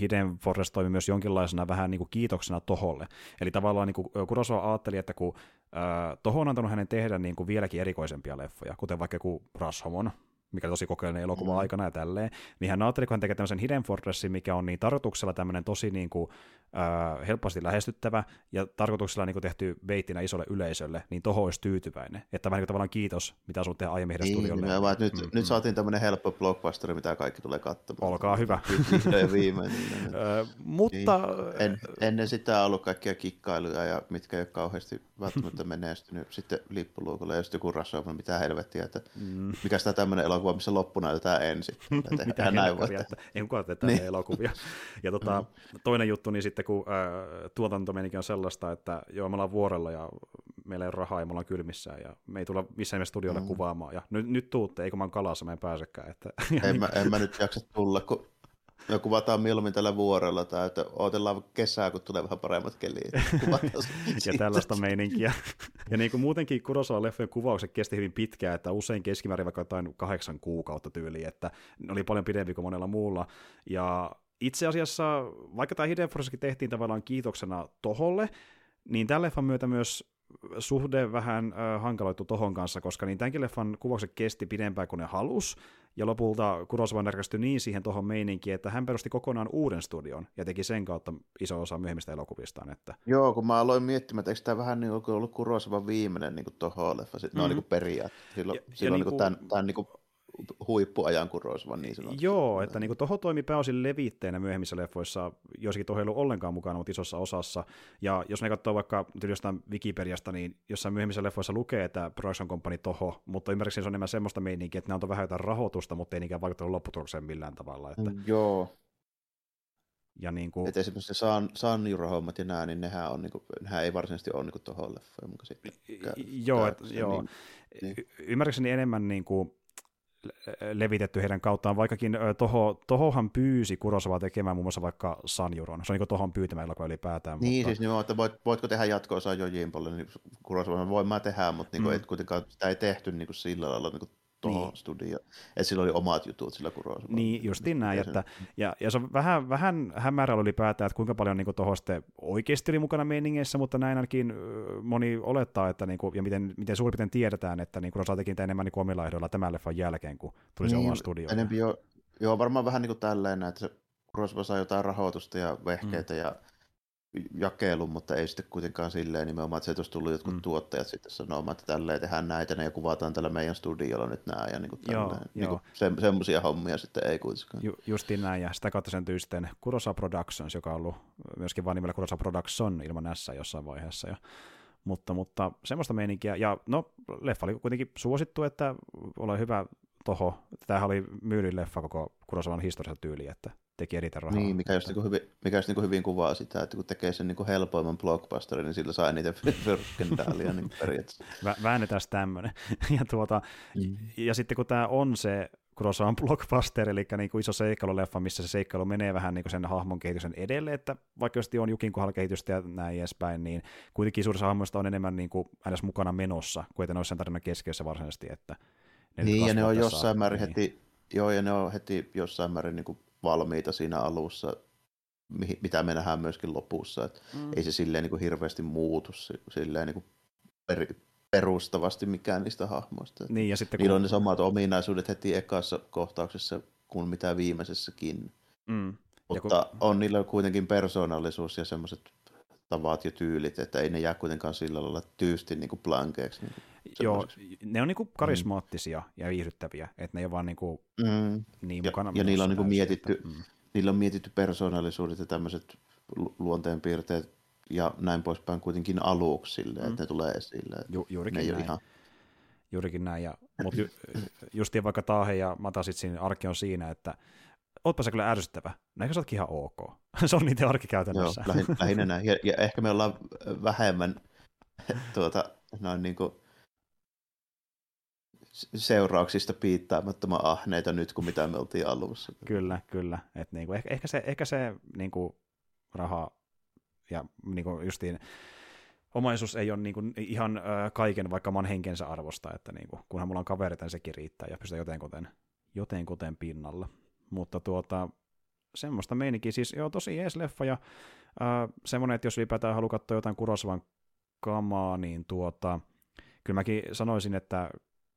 Hidden Forest toimi myös jonkinlaisena vähän niin kuin kiitoksena Toholle. Eli tavallaan niin kuin Kurosawa ajatteli, että kun äh, Toho on antanut hänen tehdä niin kuin vieläkin erikoisempia leffoja, kuten vaikka joku Rashomon, mikä tosi kokeellinen elokuva Mm. aikana ja tälleen, niin hän ajatteli, kun hän tekee tämmöisen Hidden Fortressin, mikä on niin tarkoituksella tämmöinen tosi niin kuin, äh, helposti lähestyttävä ja tarkoituksella niin kuin tehty veittinä isolle yleisölle, niin toho olisi tyytyväinen. Että vähän niin kuin tavallaan kiitos, mitä sun tehdä aiemmin heidän Niin, studiolle. että nyt, Mm, mm, mm. nyt saatiin tämmöinen helppo blockbusteri, mitä kaikki tulee katsomaan. Olkaa hyvä. Vihdoin viimein. Niin, Ö, mutta en, ennen sitä on ollut kaikkia kikkailuja, ja mitkä ei ole kauheasti välttämättä menestynyt. Sitten lippuluukulla ja sitten joku rassoima, mitä helvettiä, että mm, mikä sitä tämmöinen elokuva, missä loppu näytetään ensin. Mitä näin voi tehdä. ei kukaan tee niin. Niin. elokuvia. Ja tota, toinen juttu, niin sitten kun äh, tuotantomenikin on sellaista, että joo, me ollaan vuorella ja meillä ei ole rahaa ja me ollaan kylmissään ja me ei tulla missään nimessä studiolle mm. kuvaamaan ja nyt, nyt tuutte, eikö mä oon kalassa, mä en pääsekään. Että, En mä, en mä nyt jaksa tulla, kun me kuvataan mieluummin tällä vuorella, tai että odotellaan kesää, kun tulee vähän paremmat keliin. Ja tällaista meininkiä. Ja niin kuin muutenkin Kurosawa-leffojen kuvaukset kesti hyvin pitkään, että usein keskimäärin vaikka jotain kahdeksan kuukautta tyyliin, että ne oli paljon pidempi kuin monella muulla. Ja itse asiassa, vaikka tämä Hidden Forcekin tehtiin tavallaan kiitoksena toholle, niin tämän leffan myötä myös suhde vähän äh, hankaloitu tohon kanssa, koska niin tämänkin leffan kuvaukset kesti pidempään kuin ne halus, ja lopulta Kurosawa närkästyi niin siihen tohon meininkiin, että hän perusti kokonaan uuden studion, ja teki sen kautta iso osa myöhemmistä elokuvistaan, että Joo, kun mä aloin miettimään, että eikö tämä vähän niin kuin ollut Kurosavan viimeinen niin toho leffa, sitten mm. Mhm. ne on niin periaatteessa. Silloin, Ja- ja silloin niinku- niin kuin tämän, tämän niin kuin huippuajan Kurosavan niin sanotusti. Joo, että niin toho toimi pääosin levitteenä myöhemmissä leffoissa, joissakin toho ei ollut ollenkaan mukana, mutta isossa osassa. Ja jos ne katsoo vaikka jostain Wikipediasta, niin jossain myöhemmissä leffoissa lukee, että Production Company toho, mutta ymmärräkseni se on enemmän semmoista meininkiä, että ne antoi vähän jotain rahoitusta, mutta ei niinkään vaikuttanut lopputulokseen millään tavalla. Että, Mm, Joo, ja niin kuin, että esimerkiksi se San, Sanjuro-hommat ja nämä, niin nehän, on, niin kuin, nehän ei varsinaisesti ole niin kuin tohon leffoja mukaan joo, et, joo. Niin, niin. Y- ymmärräkseni enemmän niin kuin, levitetty heidän kauttaan, vaikkakin toho, Tohohan pyysi Kurosavaa tekemään muun muassa vaikka Sanjuron. Se on niin Tohon pyytämä elokuva ylipäätään. Niin, mutta... siis nimenomaan, että voit, voitko tehdä jatko-osaa Jojimpolle, niin Kurosawa voin mä tehdä, mutta niin Mm. kuin, et kuitenkaan sitä ei tehty niin kuin sillä lailla niin kuin tuohon Niin. niin. studioon. Että sillä oli omat jutut sillä Kurosavalla. Niin, justiin näin, Ja että, ja, ja se on vähän, vähän hämärällä ylipäätään, että kuinka paljon niin tuohon sitten oikeasti oli mukana meiningeissä, mutta näin ainakin moni olettaa, että niin kuin, ja miten, miten suurin piirtein tiedetään, että niin Kurosawa teki enemmän niin omilla ehdoilla tämän leffan jälkeen, kun tuli se oma studio. Enempi jo, joo, varmaan vähän niin kuin tälleen, että se Kurosawa saa jotain rahoitusta ja vehkeitä mm. ja jakelun, mutta ei sitten kuitenkaan silleen nimenomaan, että se olisi tullut jotkut Mm. tuottajat sitten sanomaan, että tälleen tehdään näitä ne ja kuvataan tällä meidän studiolla nyt nämä ja niin kuin Joo, tälleen. joo. Niin kuin se, semmoisia hommia sitten ei kuitenkaan. Ju, justiin näin, ja sitä kautta syntyi sitten Kurosawa Productions, joka on ollut myöskin vain nimellä Kurosawa Production ilman S jossain vaiheessa. Ja, mutta, mutta semmoista meininkiä, ja no, leffa oli kuitenkin suosittu, että ole hyvä toho. Tämähän oli myydyin leffa koko Kurosawan historiassa tyyli, että teki eniten rahaa. Niin, mikä just, niin hyvin, mikä just niin hyvin kuvaa sitä, että kun tekee sen niin helpoimman blockbusterin, niin sillä saa niitä fyrskendaalia niin periaatteessa. Vä- väännetään tämmöinen. ja, tuota, Mm. ja sitten kun tämä on se Kurosawan blockbuster, eli niin kuin iso seikkailuleffa, missä se seikkailu menee vähän niin kuin sen hahmon kehityksen edelle, että vaikka just on Jukin kohdalla kehitystä ja näin edespäin, niin kuitenkin suurissa hahmoista on enemmän niin kuin aina mukana menossa, kuin että ne olisi sen tarinan keskiössä varsinaisesti. Että ne Niin, ja ne on jossain määrin niin. heti, joo, ja ne on heti jossain määrin niin kuin valmiita siinä alussa, mihin- mitä me nähdään myöskin lopussa. Et Mm. Ei se silleen niin kuin hirveästi muutu si- silleen niin kuin per, perustavasti mikään niistä hahmoista. Niin, ja sitten Niillä kun, on ne samat ominaisuudet heti ekassa kohtauksessa kuin mitä viimeisessäkin. mm, Ja kun- Mutta on niillä kuitenkin persoonallisuus ja semmoiset tavat ja tyylit, että ei ne jää kuitenkaan sillä lailla tyysti niin kuin blankeeksi. Niin joo, ne on niin kuin karismaattisia ja viihdyttäviä, että ne ei ole vaan niin, kuin mm. niin Ja- mukana ja niillä on niinku mietitty- Että, mm. niillä on mietitty persoonallisuudet ja tämmöiset lu- luonteenpiirteet ja näin poispäin kuitenkin aluksi silleen, Mm. että ne tulee esille. Ju, ne juurikin ei näin. ihan... Juurikin näin, ja, mutta ju, justiin vaikka Taahe ja Matasitsin arki on siinä, että ootpa sä kyllä ärsyttävä. No eikö sä ootkin ihan ok? se on niiden arki Joo, lähin, lähinnä näin. Ja, ja, ehkä me ollaan vähemmän tuota, noin niin kuin seurauksista piittaamattoman ahneita nyt kuin mitä me oltiin alussa. Kyllä, kyllä. Et niinku, ehkä, ehkä se, ehkä se niinku, raha ja niinku, justiin omaisuus ei ole niinku, ihan ö, kaiken vaikka oman henkensä arvosta, että niinku, kunhan mulla on kavereita, niin sekin riittää ja pystyy jotenkuten, jotenkuten pinnalla. Mutta tuota, semmoista meininkiä, siis joo, tosi jees leffa ja äh, semmoinen, että jos ylipäätään haluaa katsoa jotain Kurosavan kamaa, niin tuota, kyllä mäkin sanoisin, että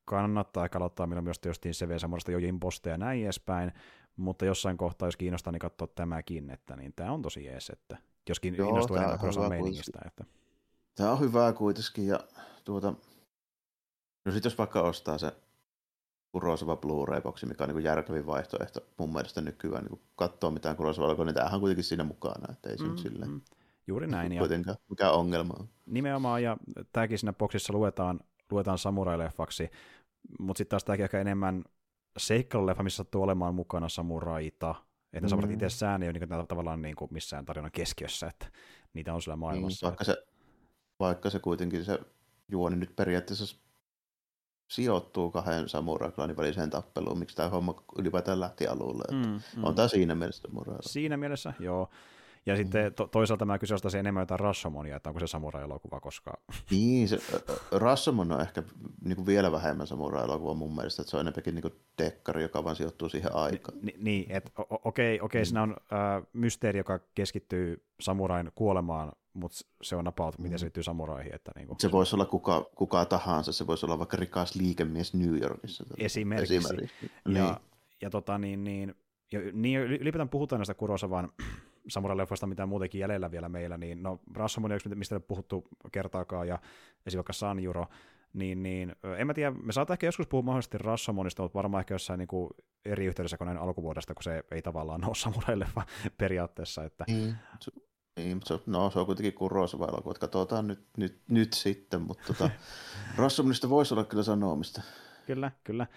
kannattaa ehkä aloittaa milloin myös justiin CV Samurasta Jojin posta ja näin edespäin, mutta jossain kohtaa, jos kiinnostaa, niin katsoa tämäkin, että niin tämä on tosi jees, että joskin Joo, innostuu enemmän kuin meiningistä. Että. Tämä on hyvää kuitenkin, ja tuota, no sitten jos vaikka ostaa se Kurosava Blu-ray-boksi, mikä on niin järkevin vaihtoehto mun mielestä nykyään, niin katsoa mitään Kurosava niin tämähän on kuitenkin siinä mukana, että ei se mm, nyt silleen. Mm. Juuri näin. Ja kuitenkaan, mikä ongelma on. Nimenomaan, ja tämäkin siinä boksissa luetaan, luetaan samurai-leffaksi, mutta sitten taas tämäkin ehkä enemmän seikkailuleffa, missä sattuu olemaan mukana samuraita, että mm. samurait itse sään ei ole niin tavallaan niin kuin missään tarinan keskiössä, että niitä on siellä niin, maailmassa. Mm, vaikka, se, vaikka se kuitenkin se juoni nyt periaatteessa sijoittuu kahden samuraiklanin väliseen tappeluun, miksi tämä homma ylipäätään lähti alulle. Mm, mm. On tämä siinä mielessä samurailla. Siinä mielessä, joo. Ja mm. sitten to- toisaalta mä kysyisin enemmän jotain Rashomonia, että onko se samurai-elokuva, koska... Niin, se, Rashomon on ehkä niin kuin vielä vähemmän samurai-elokuva mun mielestä, että se on enemmänkin niin tekkari, joka vaan sijoittuu siihen aikaan. Ni- niin, että okei, okei, mm. siinä on äh, mysteeri, joka keskittyy samurain kuolemaan, mutta se on about, miten mm. se liittyy samuraihin. Että niin kuin... Se voisi olla kuka, kuka tahansa, se voisi olla vaikka rikas liikemies New Yorkissa. Esimerkiksi. Esimerkiksi. Ja, niin. ja tota niin, niin ja niin ylipäätään puhutaan näistä Kurosavan samurai-leffoista, mitä muutenkin jäljellä vielä meillä, niin no Rashomon yksi, mistä ei ole puhuttu kertaakaan, ja esimerkiksi vaikka Sanjuro, niin, niin en mä tiedä, me saataisiin ehkä joskus puhua mahdollisesti Rashomonista, mutta varmaan ehkä jossain niin kuin eri yhteydessä kuin näin alkuvuodesta, kun se ei tavallaan ole samurai-leffa periaatteessa. Että... Niin, niin se, no, se on kuitenkin kurosava elokuva, että katsotaan nyt, nyt, nyt sitten, mutta tota, Rashomonista voisi olla kyllä sanomista. Kyllä, kyllä.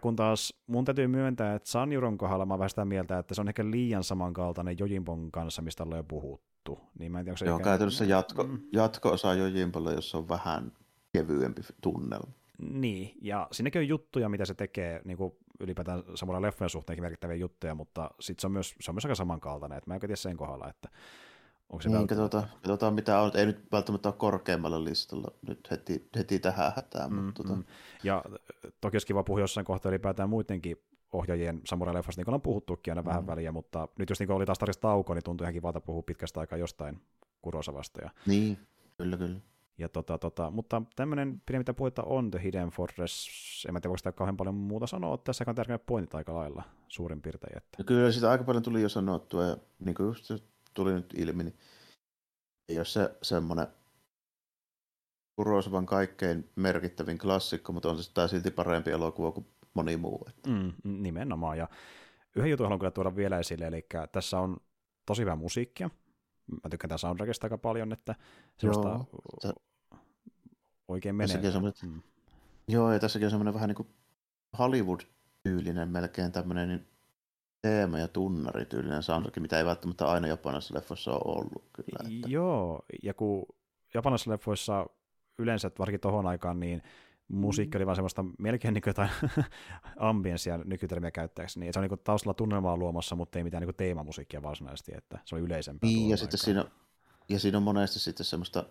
kun taas mun täytyy myöntää, että Sanjuron kohdalla mä vähän sitä mieltä, että se on ehkä liian samankaltainen Jojinpon kanssa, mistä ollaan jo puhuttu. Niin mä en tiedä, onko se Joo, ikä... käytännössä jatko, mm. jatko-osa Jojinpolle, jossa on vähän kevyempi tunnelma. Niin, ja siinäkin on juttuja, mitä se tekee, niin kuin ylipäätään samalla leffojen suhteenkin merkittäviä juttuja, mutta sitten se on myös, se on myös aika samankaltainen, että mä en tiedä sen kohdalla, että Onko se niin, katsotaan, katsotaan, mitä on. Ei nyt välttämättä ole korkeammalla listalla nyt heti, heti tähän hätään. Mm, mutta tota- mm. Ja toki olisi kiva puhua jossain kohtaa ylipäätään muidenkin ohjaajien samurai-leffasta, niin kuin on puhuttukin aina mm. vähän väliä, mutta nyt jos niin oli taas tarjossa tauko, niin tuntui ihan kivalta puhua pitkästä aikaa jostain Kurosavasta. Ja... Niin, kyllä, kyllä. Ja tota, tota, mutta tämmöinen pidemmittä puhetta on The Hidden Fortress. En mä tiedä, voiko sitä kauhean paljon muuta sanoa. Tässä on tärkeät pointit aika lailla suurin piirtein. Että... Ja kyllä sitä aika paljon tuli jo sanottua. Ja niin kuin just tuli nyt ilmi, niin ei ole se semmoinen Kurosavan kaikkein merkittävin klassikko, mutta on se tämä silti parempi elokuva kuin moni muu. Että. Mm, nimenomaan, ja yhden jutun haluan kyllä tuoda vielä esille, eli tässä on tosi hyvää musiikkia. Mä tykkään tämän soundtrackista aika paljon, että semmoista Joo, se, oikein menee. Mm. Joo, ja tässäkin on semmoinen vähän niin kuin Hollywood-tyylinen melkein tämmöinen niin teema- ja tunnarityylinen soundtrack, mitä ei välttämättä aina japanilaisissa leffoissa ole ollut. Kyllä, että... Joo, ja kun japanilaisissa leffoissa yleensä, varsinkin tohon aikaan, niin musiikki oli vaan semmoista melkein niin jotain ambienssia nykytermiä käyttäjäksi, niin se on niin taustalla tunnelmaa luomassa, mutta ei mitään niin teemamusiikkia varsinaisesti, että se on yleisempää. Niin, ja sitten siinä, ja siinä on monesti sitten semmoista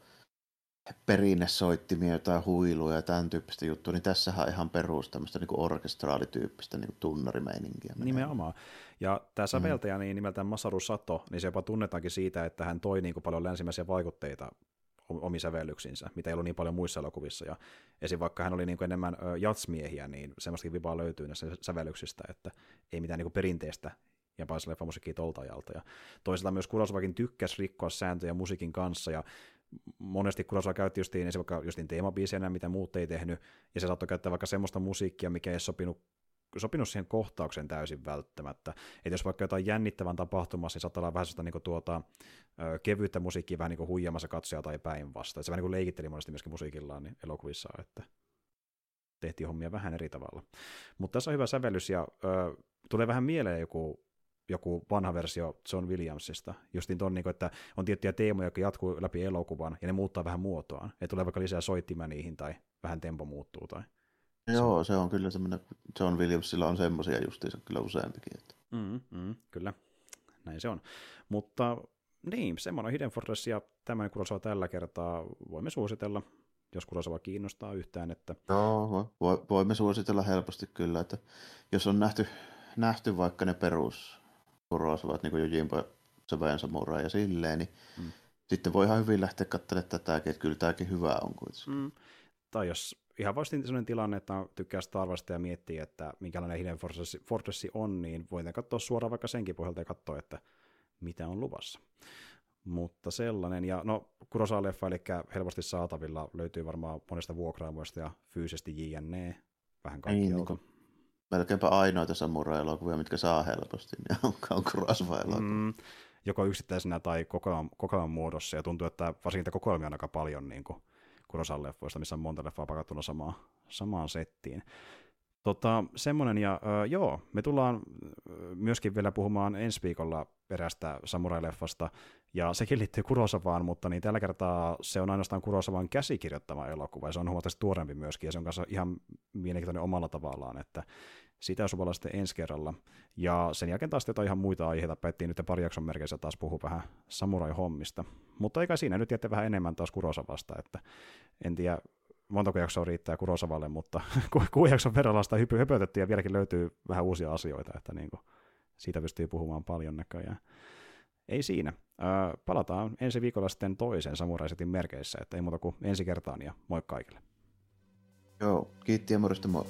perinnesoittimia, jotain huiluja ja tämän tyyppistä juttua, niin tässähän on ihan perus tämmöistä niin orkestraalityyppistä niin tunnarimeininkiä. Nimenomaan. Ja tämä säveltäjä mm. niin nimeltään Masaru Sato, niin se jopa tunnetaankin siitä, että hän toi niin kuin paljon länsimäisiä vaikutteita omiin sävellyksinsä, mitä ei ollut niin paljon muissa elokuvissa. Ja esim. vaikka hän oli niin kuin enemmän jatsmiehiä, niin semmoista vipaa löytyy näistä sävellyksistä, että ei mitään niin kuin perinteistä japanilaisen leffamusiikkia tolta ajalta. Ja toisaalta myös Kurosawakin tykkäsi rikkoa sääntöjä musiikin kanssa, ja monesti Kurosawa käytti justiin, vaikka justiin teemabiisenä, mitä muut ei tehnyt, ja se saattoi käyttää vaikka semmoista musiikkia, mikä ei sopinut sopinut siihen kohtaukseen täysin välttämättä. Että jos vaikka jotain jännittävän tapahtumassa, niin saattaa olla vähän sellaista niin tuota, kevyttä musiikkia vähän niin kuin huijamassa katsoja tai päinvastoin. Se vähän niin kuin leikitteli monesti myöskin musiikillaan niin elokuvissa, että tehtiin hommia vähän eri tavalla. Mutta tässä on hyvä sävellys ja ö, tulee vähän mieleen joku joku vanha versio John Williamsista. Justin ton, niin että on tiettyjä teemoja, jotka jatkuu läpi elokuvan, ja ne muuttaa vähän muotoaan. Ja tulee vaikka lisää soittimia niihin, tai vähän tempo muuttuu. Tai... Joo, se on kyllä semmoinen, John Williamsilla on semmoisia justiinsa kyllä useampikin. Että... Mm, mm, kyllä, näin se on. Mutta niin, semmoinen Hidden Fortress ja tämän Kurosawa tällä kertaa voimme suositella, jos Kurosawa kiinnostaa yhtään. Että... Joo, voimme suositella helposti kyllä, että jos on nähty, nähty vaikka ne perus Kurosavat, niin kuin Jojimbo, Seven Samurai ja silleen, niin mm. sitten voi ihan hyvin lähteä katselemaan tätäkin, että kyllä tämäkin hyvä on kuitenkin. Mm. Tai jos ihan vasta sellainen tilanne, että tykkää Star Warsista ja miettii, että minkälainen Hidden Fortress, Fortress on, niin voin katsoa suoraan vaikka senkin pohjalta ja katsoa, että mitä on luvassa. Mutta sellainen, ja no Kurosawa-leffa, eli helposti saatavilla, löytyy varmaan monesta vuokraamoista ja fyysisesti JNE, vähän kaikkialta. Niin, melkeinpä ainoita samurai-elokuvia, mitkä saa helposti, niin on, on Kurosawa-elokuva. Mm, joko yksittäisenä tai kokoelman, kokoelman muodossa, ja tuntuu, että varsinkin kokoelmia on aika paljon niin kuin Kurosan-leffoista, missä on monta leffaa pakattuna samaan, samaan settiin. Tota, semmoinen, ja ö, joo, me tullaan myöskin vielä puhumaan ensi viikolla perästä samurai-leffasta, ja sekin liittyy Kurosavaan, mutta niin tällä kertaa se on ainoastaan Kurosavan käsikirjoittama elokuva, ja se on huomattavasti tuorempi myöskin, ja se on kanssa ihan mielenkiintoinen omalla tavallaan, että sitä osuvalla sitten ensi kerralla. Ja sen jälkeen taas jotain ihan muita aiheita, päättiin nyt pari jakson merkeissä taas puhua vähän samurai-hommista. Mutta eikä siinä nyt jätte vähän enemmän taas Kurosavasta, että en tiedä, montako jaksoa riittää Kurosavalle, mutta kuuden jakson verran sitä hypy höpötettiin ja vieläkin löytyy vähän uusia asioita, että niin kuin, siitä pystyy puhumaan paljon näköjään. Ei siinä. Palataan ensi viikolla sitten toisen samuraisetin merkeissä, että ei muuta kuin ensi kertaan ja moi kaikille. Joo, kiitti ja morjesta moi.